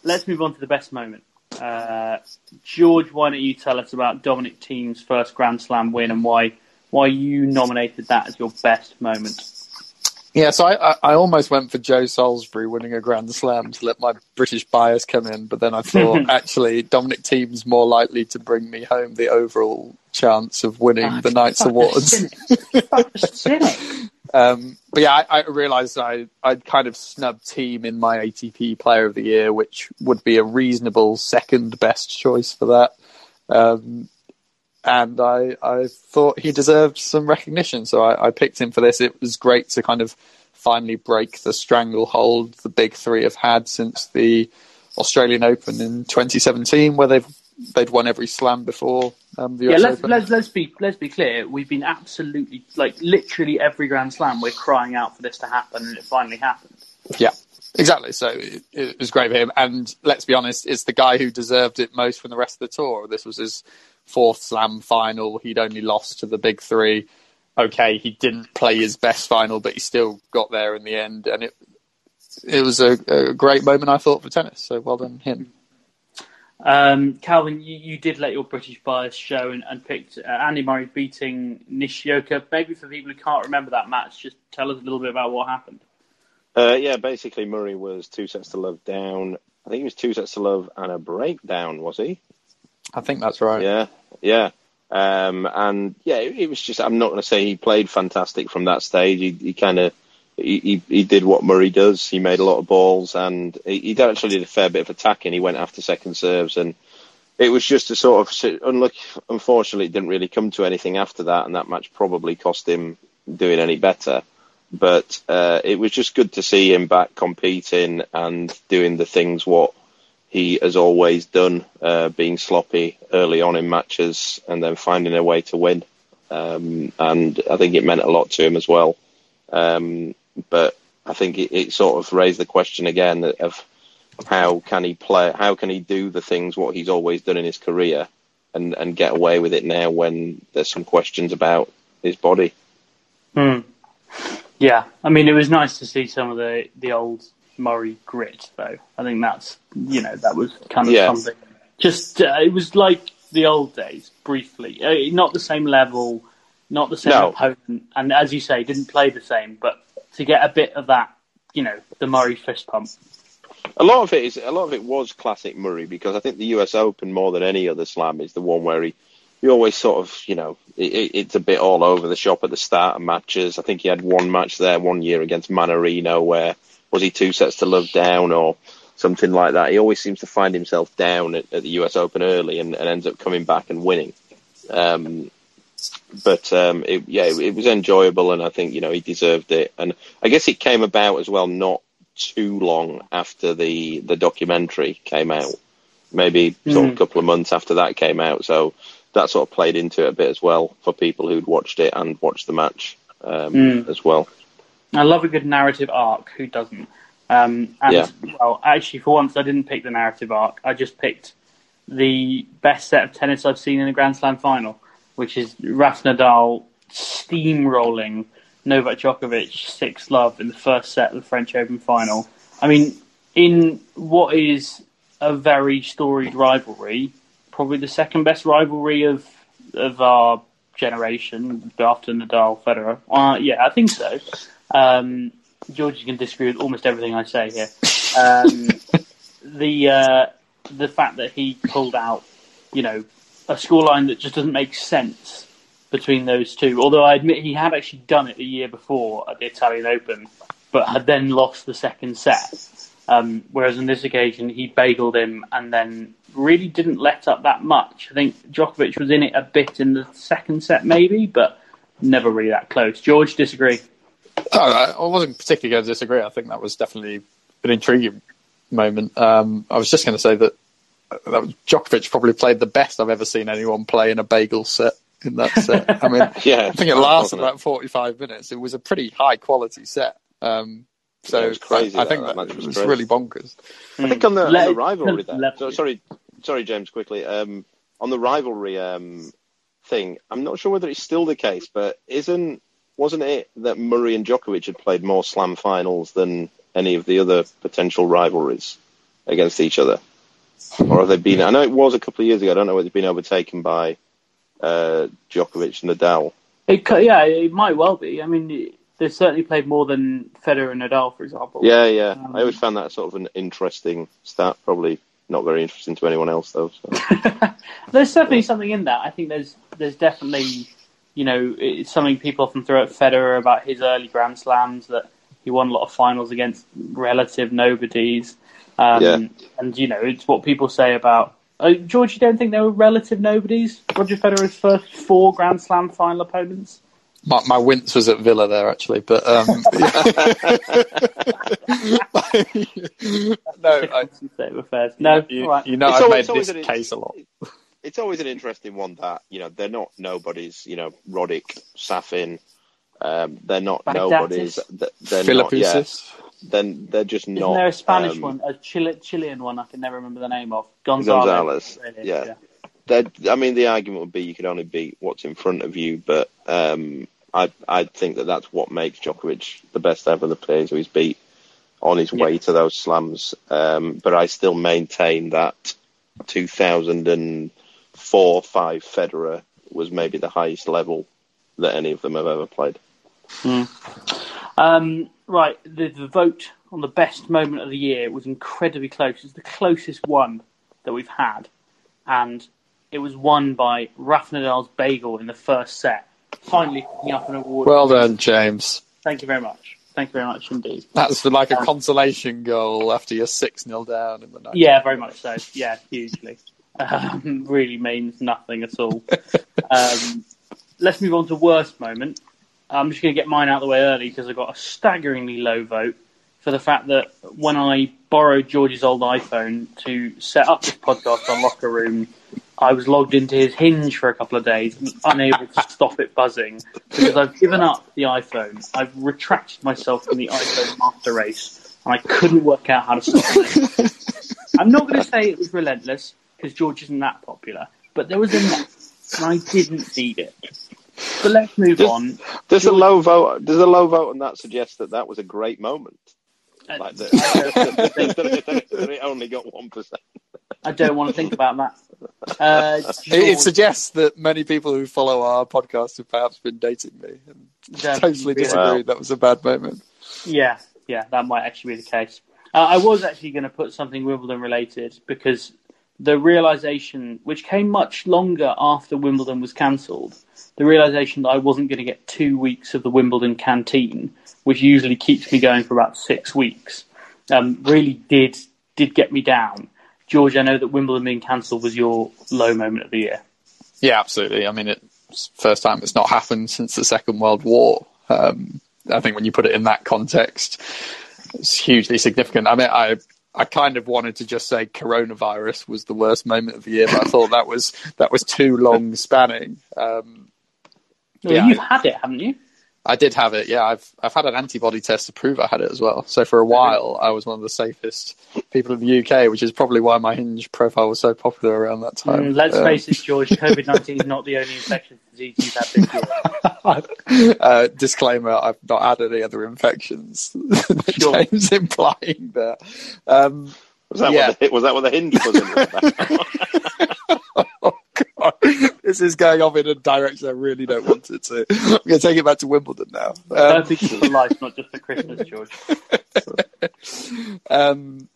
let's move on to the best moment. Uh, George, why don't you tell us about Dominic Thiem's first Grand Slam win and why why you nominated that as your best moment? Yeah, so I, I, I almost went for Joe Salisbury winning a Grand Slam to let my British bias come in, but then I thought actually Dominic Thiem's more likely to bring me home the overall chance of winning the Knights Awards. Um, but yeah, I, I realised I I'd kind of snubbed Thiem in my ATP Player of the Year, which would be a reasonable second best choice for that. Um, and I I thought he deserved some recognition, so I, I picked him for this. It was great to kind of finally break the stranglehold the big three have had since the Australian Open in 2017, where they've they'd won every slam before um, the Yeah, let's, Open. let's let's be let's be clear. We've been absolutely like literally every Grand Slam. We're crying out for this to happen, and it finally happened. Yeah, exactly. So it, it was great for him. And let's be honest, it's the guy who deserved it most from the rest of the tour. This was his fourth slam final. He'd only lost to the big three. Okay, he didn't play his best final, but he still got there in the end. And it it was a, a great moment, I thought, for tennis. So well done him. Um, Calvin, you, you did let your British bias show and, and picked uh, Andy Murray beating Nishioka. Maybe for people who can't remember that match, just tell us a little bit about what happened. Uh, yeah, basically Murray was two sets to love down. I think he was two sets to love and a breakdown, was he? I think that's right. Yeah, yeah. Um, and yeah, it, it was just. I'm not going to say he played fantastic from that stage. He, he kind of he, he, did what Murray does. He made a lot of balls, and he, he actually did a fair bit of attacking. He went after second serves, and it was just a sort of unlucky. Unfortunately, it didn't really come to anything after that, and that match probably cost him doing any better. But uh, it was just good to see him back competing and doing the things what he has always done, uh, being sloppy early on in matches and then finding a way to win. Um, and I think it meant a lot to him as well. Um, but I think it, it, sort of raised the question again of how can he play, how can he do the things what he's always done in his career, and and get away with it now when there's some questions about his body. Hmm. Yeah, I mean, it was nice to see some of the the old Murray grit, though. I think that's you know that was kind of yeah. something. Just uh, it was like the old days, briefly. Uh, not the same level, not the same no. opponent, and as you say, didn't play the same, but to get a bit of that, you know, the Murray fist pump. A lot of it is a lot of it was classic Murray because I think the U.S. Open more than any other Slam is the one where he he always sort of you know it, it's a bit all over the shop at the start of matches. I think he had one match there one year against Mannarino where was he two sets to love down or something like that. He always seems to find himself down at, at the U.S. Open early and, and, ends up coming back and winning. Um, but um, it, yeah, it, it, was enjoyable, and I think you know he deserved it. And I guess it came about as well not too long after the the documentary came out, maybe mm. sort of a couple of months after that came out. So that sort of played into it a bit as well for people who'd watched it and watched the match um, mm. as well. I love a good narrative arc. Who doesn't? Um, and yeah. well, actually, for once, I didn't pick the narrative arc. I just picked the best set of tennis I've seen in a Grand Slam final which is Rafa Nadal steamrolling Novak Djokovic six love in the first set of the French Open final. I mean, in what is a very storied rivalry, probably the second best rivalry of of our generation after Nadal Federer. Uh, yeah, I think so. Um, George, you can disagree with almost everything I say here. Um, the uh, the fact that he pulled out, you know, a scoreline that just doesn't make sense between those two. Although I admit he had actually done it the year before at the Italian Open, but had then lost the second set. Um, whereas on this occasion he bageled him and then really didn't let up that much. I think Djokovic was in it a bit in the second set, maybe, but never really that close. George, disagree? I wasn't particularly going to disagree. I think that was definitely an intriguing moment. Um, I was just going to say that that was, Djokovic probably played the best I've ever seen anyone play in a bagel set in that set. I mean, yeah, I think it lasted about 45 minutes. It was a pretty high quality set. Um, so yeah, crazy, I, I, think that, that was, was really bonkers. I think on the, on the rivalry there. So, sorry, sorry, James. Quickly um, on the rivalry um, thing, I'm not sure whether it's still the case, but isn't wasn't it that Murray and Djokovic had played more Slam finals than any of the other potential rivalries against each other? Or have they been? I know it was a couple of years ago. I don't know whether they've been overtaken by uh, Djokovic and Nadal. It, yeah, it might well be. I mean, they certainly played more than Federer and Nadal, for example. Yeah, yeah. Um, I always found that sort of an interesting stat. Probably not very interesting to anyone else, though. So. there's certainly something in that. I think there's there's definitely, you know, it's something people often throw at Federer about his early Grand Slams that he won a lot of finals against relative nobodies. Um, yeah. And, you know, it's what people say about. Uh, George, you don't think they were relative nobodies? Roger Federer's first four Grand Slam final opponents? My, my wince was at Villa there actually, but um, no, I, no, you, right. you know, it's I've always, made this an, case a lot. It's always an interesting one that you know they're not nobodies. You know, Roddick, Safin, um, they're not nobodies. They're not. Yeah, then they're just Isn't not. there a Spanish um, one, a Chile, Chilean one? I can never remember the name of Gonzalez. Gonzalez. Really, yeah. yeah. I mean, the argument would be you can only beat what's in front of you, but um, I I think that that's what makes Djokovic the best ever the players who he's beat on his way to those slams. Um, but I still maintain that 2004 5 Federer was maybe the highest level that any of them have ever played. Mm. Um, right, the, the vote on the best moment of the year was incredibly close. It's the closest one that we've had, and it was won by Rafa Nadal's bagel in the first set, finally picking up an award. Well done, James. Thank you very much. Thank you very much indeed. That's for like a Um, consolation goal after you're 6 0 down in the night. Yeah, very much so. Yeah, hugely. Um, really means nothing at all. Um, let's move on to worst moment. I'm just going to get mine out of the way early because I got a staggeringly low vote for the fact that when I borrowed George's old iPhone to set up this podcast on Locker Room, I was logged into his Hinge for a couple of days and unable to stop it buzzing because I've given up the iPhone. I've retracted myself from the iPhone master race and I couldn't work out how to stop it. I'm not going to say it was relentless because George isn't that popular, but there was enough and I didn't need it. But let's move Does- on. Does a low vote? Does a low vote on that suggest that that was a great moment? Uh, Like that, I don't that, think- that- that it only got one percent. I don't want to think about that. Uh, It, it suggests that many people who follow our podcast have perhaps been dating me. And Don't totally disagree. Wow. That was a bad moment. Yeah, yeah, that might actually be the case. Uh, I was actually going to put something Wimbledon related because the realization, which came much longer after Wimbledon was cancelled, the realization that I wasn't going to get two weeks of the Wimbledon canteen, which usually keeps me going for about six weeks, um, really did did get me down. George, I know that Wimbledon being cancelled was your low moment of the year. Yeah, absolutely. I mean, it's first time it's not happened since the Second World War. Um, I think when you put it in that context, it's hugely significant. I mean, I I kind of wanted to just say coronavirus was the worst moment of the year, but I thought that was that was too long spanning. Um, Well, Yeah, you've I- had it, haven't you? I did have it. Yeah, I've I've had an antibody test to prove I had it as well. So for a while, I was one of the safest people in the UK, which is probably why my Hinge profile was so popular around that time. Mm, let's Um, face it, George. COVID nineteen is not the only infectious disease you've had this year. uh, disclaimer: I've not had any other infections. that Sure. James implying there. Um, Was that Yeah. what the, was that what the hinge was? this is going off in a direction I really don't want it to. I'm going to take it back to Wimbledon now. Um, don't think it's for life, not just for Christmas, George. um,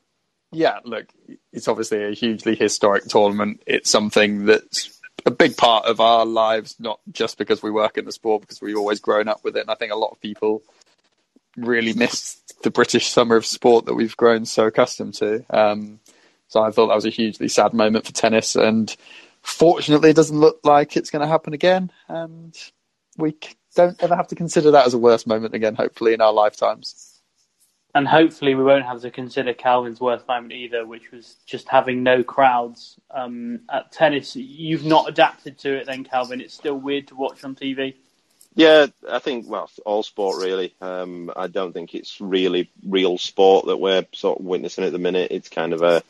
yeah, look, it's obviously a hugely historic tournament. It's something that's a big part of our lives, not just because we work in the sport, because we've always grown up with it. And I think a lot of people really miss the British summer of sport that we've grown so accustomed to. Um, so I thought that was a hugely sad moment for tennis. And fortunately, it doesn't look like it's going to happen again. And we don't ever have to consider that as a worst moment again, hopefully, in our lifetimes. And hopefully, we won't have to consider Calvin's worst moment either, which was just having no crowds um, at tennis. You've not adapted to it, then, Calvin. It's still weird to watch on TV. yeah, I think well, all sport really. Um, I don't think it's really real sport that we're sort of witnessing at the minute. It's kind of a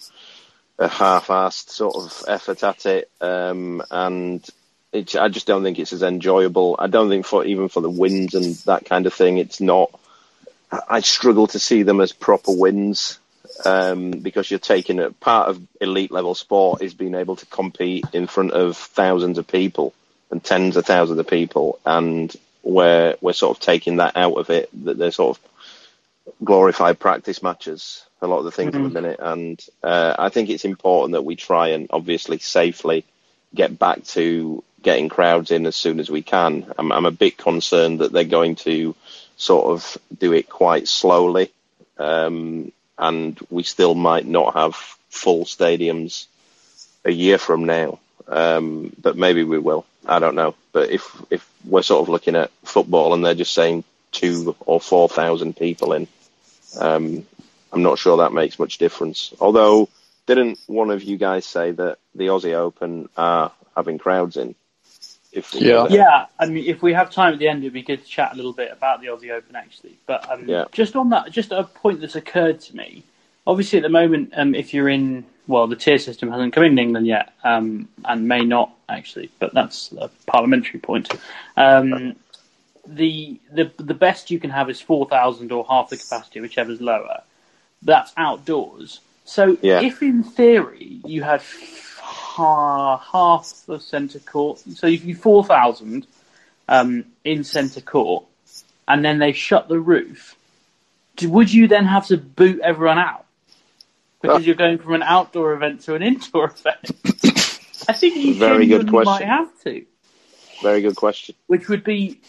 a half-assed sort of effort at it, um, and it's, I just don't think it's as enjoyable. I don't think for even for the wins and that kind of thing, it's not. I I struggle to see them as proper wins um, because you're taking a part of elite level sport is being able to compete in front of thousands of people and tens of thousands of people, and we're we're sort of taking that out of it. That they're sort of glorified practice matches. A lot of the things at the minute, and uh, I think it's important that we try and obviously safely get back to getting crowds in as soon as we can. I'm, I'm a bit concerned that they're going to sort of do it quite slowly, um, and we still might not have full stadiums a year from now. Um, but maybe we will. I don't know. But if if we're sort of looking at football and they're just saying two or four thousand people in, um, I'm not sure that makes much difference. Although, didn't one of you guys say that the Aussie Open are having crowds in? If we Yeah. Yeah, I mean, if we have time at the end, it'd be good to chat a little bit about the Aussie Open, actually. But um, Yeah. just on that, just a point that's occurred to me. Obviously, at the moment, um, if you're in, well, the tier system hasn't come in England yet, um, and may not actually, but that's a parliamentary point. Um, the the the best you can have is four thousand or half the capacity, whichever's lower. That's outdoors. So Yeah. if in theory you had ha- half the centre court, so if you four thousand um, in centre court, and then they shut the roof, would you then have to boot everyone out because Uh. you're going from an outdoor event to an indoor event? I think you Very good genuinely might question. have to, Very good question. which would be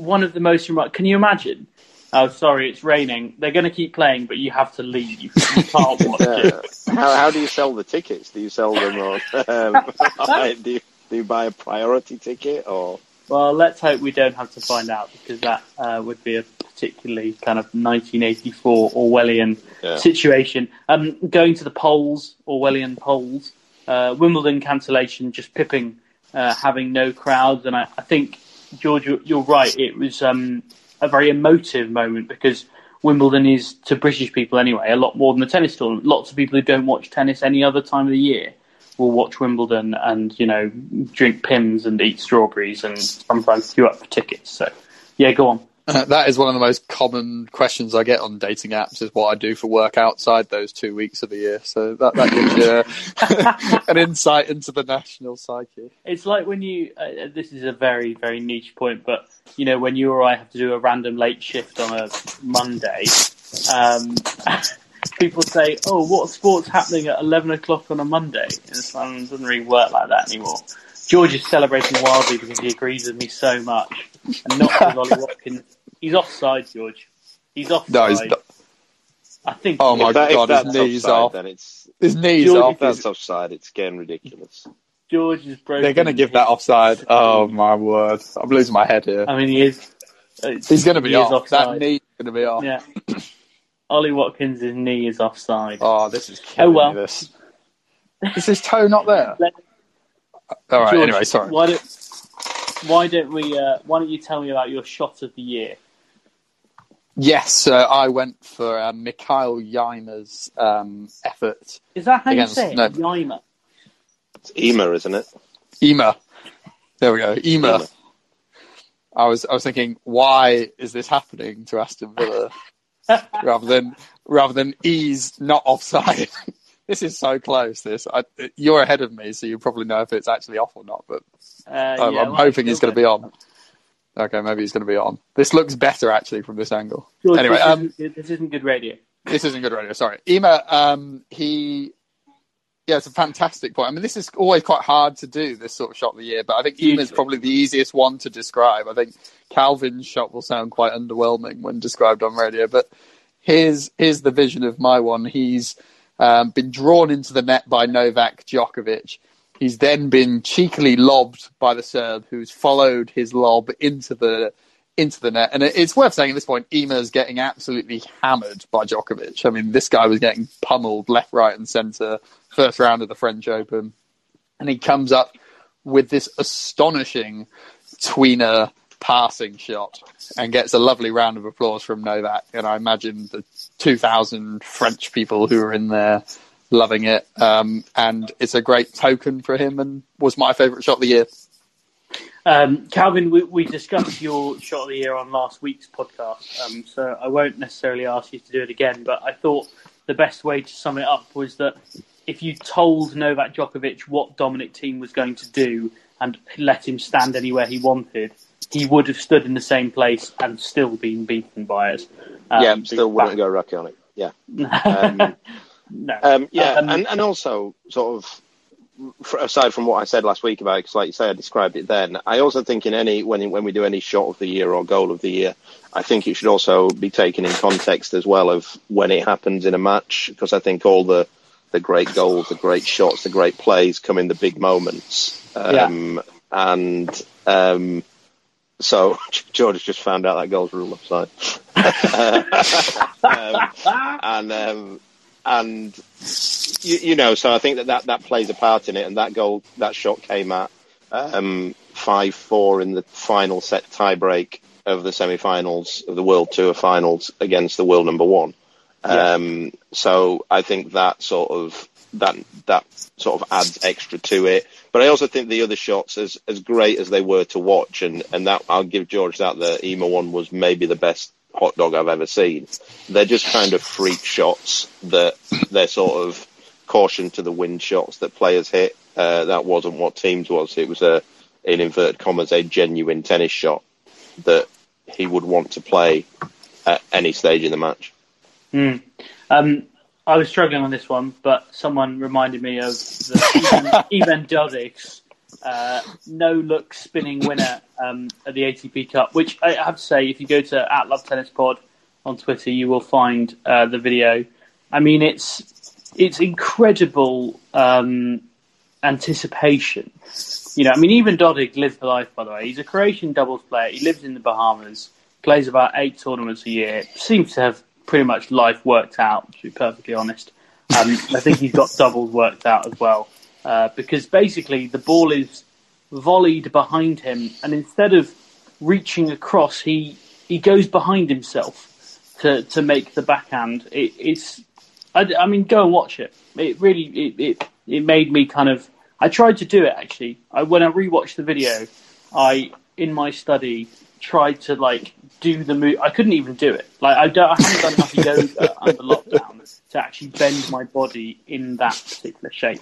one of the most remote. Can you imagine? Oh, sorry, it's raining. They're going to keep playing, but you have to leave. You can't watch Yeah. it. how, how do you sell the tickets? Do you sell them or Um, do, you, do you buy a priority ticket or? Well, let's hope we don't have to find out because that uh, would be a particularly kind of 1984 Orwellian Yeah. situation. Um, going to the polls, Orwellian polls, uh, Wimbledon cancellation, just pipping, uh, having no crowds, and I, I think George, you're, right. It was um, a very emotive moment because Wimbledon is to British people anyway a lot more than the tennis tournament. Lots of people who don't watch tennis any other time of the year will watch Wimbledon and you know drink Pimm's and eat strawberries and sometimes queue up for tickets. So yeah, go on. Uh, that is one of the most common questions I get on dating apps is what I do for work outside those two weeks of the year. So that, that gives you uh, an insight into the national psyche. It's like when you. Uh, this is a very very niche point, but you know when you or I have to do a random late shift on a Monday. Um, People say, "Oh, what sport's happening at eleven o'clock on a Monday?" And it doesn't really work like that anymore. George is celebrating wildly because he agrees with me so much, and not because Ollie Watkins. He's offside, George. He's offside. No, he's not. I think. Oh my that, God, his knees offside, off. then it's His knees George, off. if that's offside. It's getting ridiculous. George is broken. They're going to give that offside. Oh my word! I'm losing my head here. I mean, he is. uh, He's going to be is off. That offside. knee's going to be off. Yeah. Ollie Watkins' knee is offside. Oh, this is killing Oh, well. me. This is his toe not there. Let- All right. George, anyway, sorry. Why don't, why don't we? Uh, why don't you tell me about your shot of the year? Yes, uh, I went for uh, Mikael Ymer's um, effort. Is that how Against- you say it? no. Yima. It's Ema, isn't it? Ema. There we go. Ema. Ema. I was I was thinking, why is this happening to Aston Villa rather than rather than ease not offside? this is so close. This I, you're ahead of me, so you probably know if it's actually off or not. But Uh, I'm, yeah, I'm well, hoping he's going to be George, on. Okay, maybe he's going to be on. This looks better actually from this angle. George, anyway, this, um, isn't, good- this isn't good radio. this isn't good radio. Sorry, Ema. Um, he, yeah, it's a fantastic point. I mean, this is always quite hard to do this sort of shot of the year, but I think Ema's probably the easiest one to describe. I think Calvin's shot will sound quite underwhelming when described on radio, but here's here's the vision of my one. He's um, been drawn into the net by Novak Djokovic. He's then been cheekily lobbed by the Serb, who's followed his lob into the into the net. And it's worth saying at this point, Ema's getting absolutely hammered by Djokovic. I mean, this guy was getting pummeled left, right, and centre first round of the French Open, and he comes up with this astonishing tweener passing shot and gets a lovely round of applause from Novak. And I imagine the 2,000 French people who are in there loving it. Um, and it's a great token for him and was my favourite shot of the year. Um, Calvin, we, we discussed your shot of the year on last week's podcast, um, so I won't necessarily ask you to do it again. But I thought the best way to sum it up was that if you told Novak Djokovic what Dominic Thiem was going to do and let him stand anywhere he wanted, he would have stood in the same place and still been beaten by us. Um, yeah, still wouldn't go Rakionic. Yeah. No. Um, yeah, Um, and, and also sort of aside from what I said last week about, because like you say, I described it then. I also think in any when when we do any shot of the year or goal of the year, I think it should also be taken in context as well of when it happens in a match, because I think all the the great goals, the great shots, the great plays come in the big moments. Um, And um, so George just found out that goal's rule offside. um, and um, and you, you know, so I think that, that that plays a part in it. And that goal, that shot came at um, five four in the final set tiebreak of the semi-finals of the World Tour finals against the world number one. Um, so I think that sort of that that sort of adds extra to it. But I also think the other shots, as as great as they were to watch, and and that I'll give George that the Ema one was maybe the best hot dog I've ever seen. They're just kind of freak shots that they're sort of caution to the wind shots that players hit. Uh, that wasn't what Thiem's was. It was a in inverted commas a genuine tennis shot that he would want to play at any stage in the match. Um, I, was struggling on this one, but someone reminded me of the Ivan Dodig's uh, no look spinning winner um, at the ATP Cup, which I have to say, if you go to at Love Tennis Pod on Twitter, you will find uh, the video. I mean, it's it's incredible um, anticipation. You know, I mean, even Dodig lives the life. By the way, he's a Croatian doubles player. He lives in the Bahamas, plays about eight tournaments a year. Seems to have pretty much life worked out. To be perfectly honest, um, I think he's got doubles worked out as well. Uh, because basically the ball is volleyed behind him, and instead of reaching across, he he goes behind himself to to make the backhand. It, it's, I, I, mean, go and watch it. It really it, it it made me kind of. I tried to do it actually. I when I rewatched the video, I in my study tried to like do the move. I couldn't even do it. Like I don't. I haven't done enough yoga under lockdown to actually bend my body in that particular shape.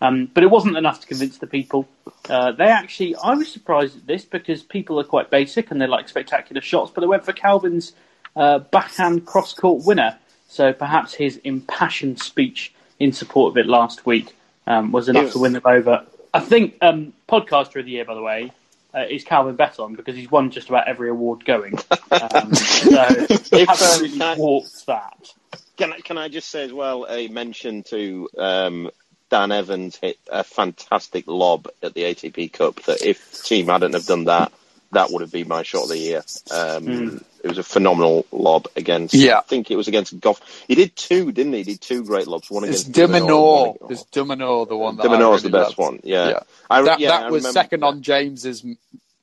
Um, but it wasn't enough to convince the people. Uh, they actually, I was surprised at this because people are quite basic and they like spectacular shots, but they went for Calvin's uh, backhand cross court winner. So perhaps his impassioned speech in support of it last week um, was enough to win them over. I think um, podcaster of the year, by the way, uh, is Calvin Betton because he's won just about every award going. Um, so he absolutely walks that. Can I, can I just say as well a mention to um, Dan Evans hit a fantastic lob at the ATP Cup. That if Thiem hadn't have done that, that would have been my shot of the year. Um, mm. It was a phenomenal lob against. Yeah. I think it was against Goff. He did two, didn't he? He did two great lobs. One against de Minaur. Is de Minaur the one? That de really the best loved. one. Yeah. yeah. I, that, yeah, that I was remember, second on James's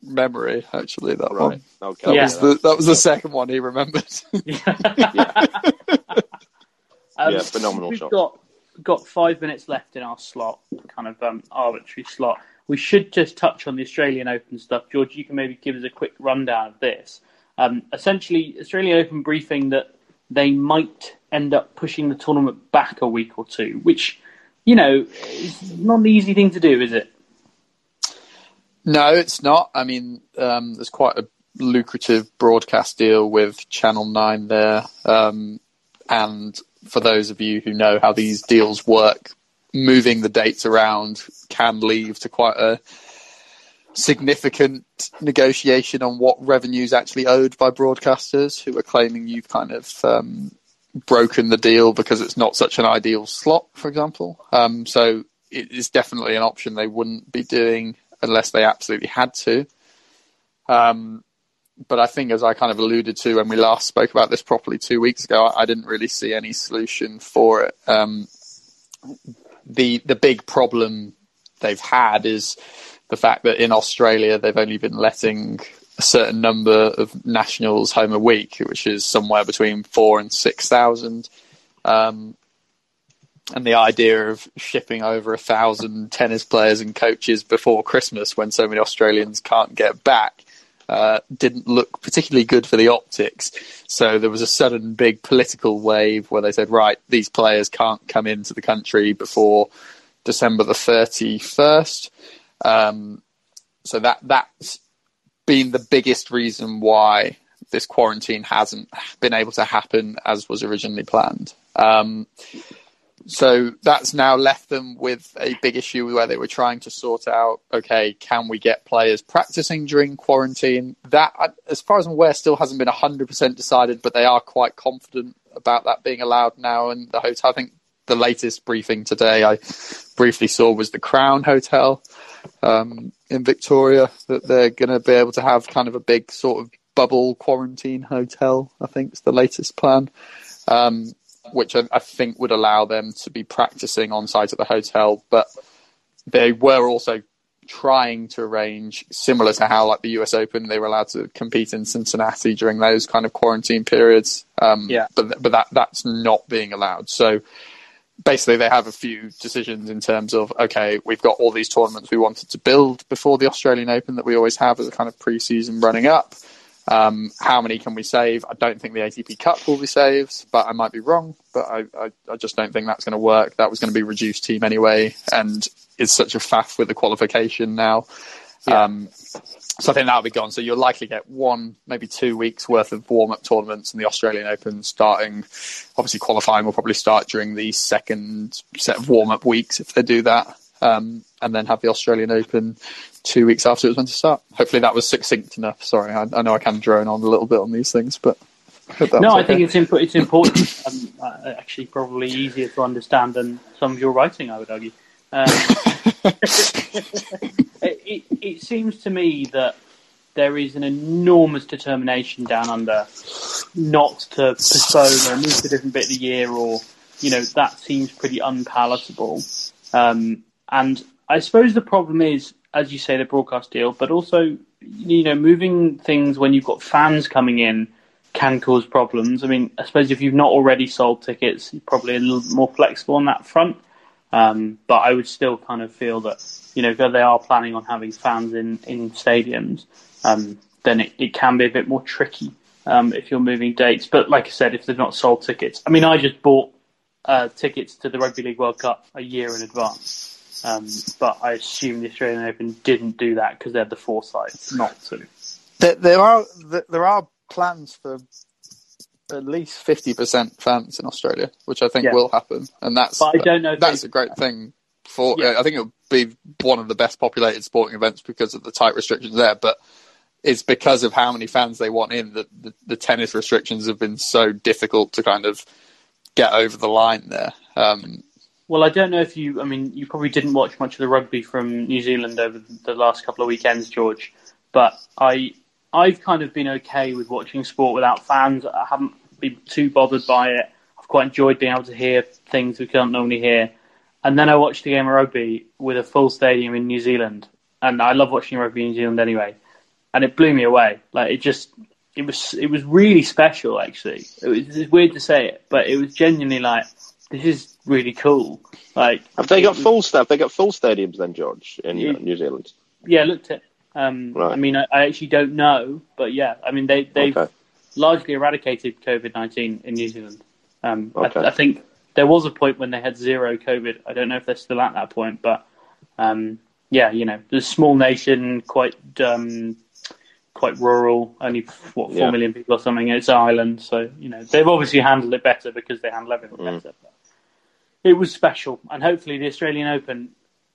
memory. Actually, that right. one. Okay. That Yeah. was the that was the second one he remembered. Um, Yeah, phenomenal we've shot. got got five minutes left in our slot, kind of um, arbitrary slot. We should just touch on the Australian Open stuff. George, you can maybe give us a quick rundown of this. Um, essentially, Australian Open briefing that they might end up pushing the tournament back a week or two, which you know is not an easy thing to do, is it? No, it's not. I mean, um, there's quite a lucrative broadcast deal with Channel 9 there. Um, and for those of you who know how these deals work, moving the dates around can lead to quite a significant negotiation on what revenues actually owed by broadcasters who are claiming you've kind of um, broken the deal because it's not such an ideal slot, for example. Um, so it is definitely an option they wouldn't be doing unless they absolutely had to. Um, but I think, as I kind of alluded to when we last spoke about this properly two weeks ago, I, I didn't really see any solution for it. Um, the the big problem they've had is the fact that in Australia they've only been letting a certain number of nationals home a week, which is somewhere between four and six thousand. Um, and the idea of shipping over a thousand tennis players and coaches before Christmas, when so many Australians can't get back, uh, didn't look particularly good for the optics. So there was a sudden big political wave where they said, right, these players can't come into the country before December the 31st. Um, so that that's been the biggest reason why this quarantine hasn't been able to happen as was originally planned. Um, so that's now left them with a big issue where they were trying to sort out okay, can we get players practicing during quarantine? That, as far as I'm aware, still hasn't been 100% decided, but they are quite confident about that being allowed now. And the hotel, I think the latest briefing today I briefly saw was the Crown Hotel um, in Victoria that they're going to be able to have kind of a big sort of bubble quarantine hotel. I think is the latest plan. Um, which I, I, think would allow them to be practicing on site at the hotel. But they were also trying to arrange, similar to how like the US Open, they were allowed to compete in Cincinnati during those kind of quarantine periods. Um, yeah. But but that that's not being allowed. So basically, they have a few decisions in terms of okay, we've got all these tournaments we wanted to build before the Australian Open that we always have as a kind of pre-season running up. Um, how many can we save? I don't think the ATP Cup will be saved, but I might be wrong. But I, I, I just don't think that's going to work. That was going to be reduced team anyway, and it's such a faff with the qualification now. Yeah. Um, so I think that'll be gone. So you'll likely get one, maybe two weeks worth of warm up tournaments and the Australian Open starting. Obviously, qualifying will probably start during the second set of warm up weeks if they do that. Um, and then have the Australian Open two weeks after it was meant to start. Hopefully that was succinct enough. Sorry, I, I know I can drone on a little bit on these things, but I No, I okay. think it's imp- it's important. um, uh, actually, probably easier to understand than some of your writing. I would argue. Um, it, it, it seems to me that there is an enormous determination down under not to postpone or move to a different bit of the year, or you know that seems pretty unpalatable. Um, and I suppose the problem is, as you say, the broadcast deal, but also you know moving things when you've got fans coming in can cause problems. I mean, I suppose if you've not already sold tickets, you're probably a little more flexible on that front. Um, but I would still kind of feel that, you know, if they are planning on having fans in, in stadiums, um, then it, it can be a bit more tricky um, if you're moving dates. But like I said, if they've not sold tickets, I mean, I just bought uh, tickets to the Rugby League World Cup a year in advance. Um, but I assume the Australian Open didn't do that because they had the foresight not to. There, there are there are plans for at least fifty percent fans in Australia, which I think Yeah. will happen, and that's But I don't know that's a great thing. For Yeah. I think it'll be one of the best populated sporting events because of the tight restrictions there, but it's because of how many fans they want in that the, the tennis restrictions have been so difficult to kind of get over the line there. Um, Well, I don't know if you. I mean, you probably didn't watch much of the rugby from New Zealand over the last couple of weekends, George. But I, I've kind of been okay with watching sport without fans. I haven't been too bothered by it. I've quite enjoyed being able to hear things we can't normally hear. And then I watched the game of rugby with a full stadium in New Zealand, and I love watching rugby in New Zealand anyway. And it blew me away. Like it just, it was, it was really special. Actually, it was it's weird to say it, but it was genuinely like, this is really cool. Like, Have they got full staff? They got full stadiums then, George, in Yeah. uh, New Zealand. Yeah, I looked at. Um, Right. I mean, I, I actually don't know, but yeah, I mean they they've Okay. largely eradicated COVID nineteen in New Zealand. Um, Okay. I, I think there was a point when they had zero COVID. I don't know if they're still at that point, but um, yeah, you know, the small nation, quite um, quite rural, only what four Yeah. million people or something. It's an island, so you know they've obviously handled it better because they handle everything Mm. better. But it was special, and hopefully the Australian Open,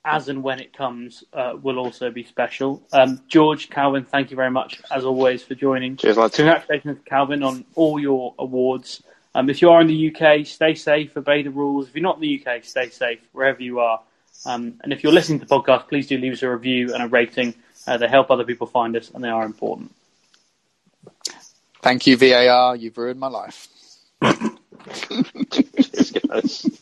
as and when it comes, uh, will also be special. Um, George Calvin, thank you very much as always for joining. Cheers, lads. Congratulations, Calvin, on all your awards. Um, if you are in the UK, stay safe, obey the rules. If you're not in the UK, stay safe wherever you are. Um, and if you're listening to the podcast, please do leave us a review and a rating. Uh, they help other people find us, and they are important. thank you, VAR. You've ruined my life. Cheers, guys.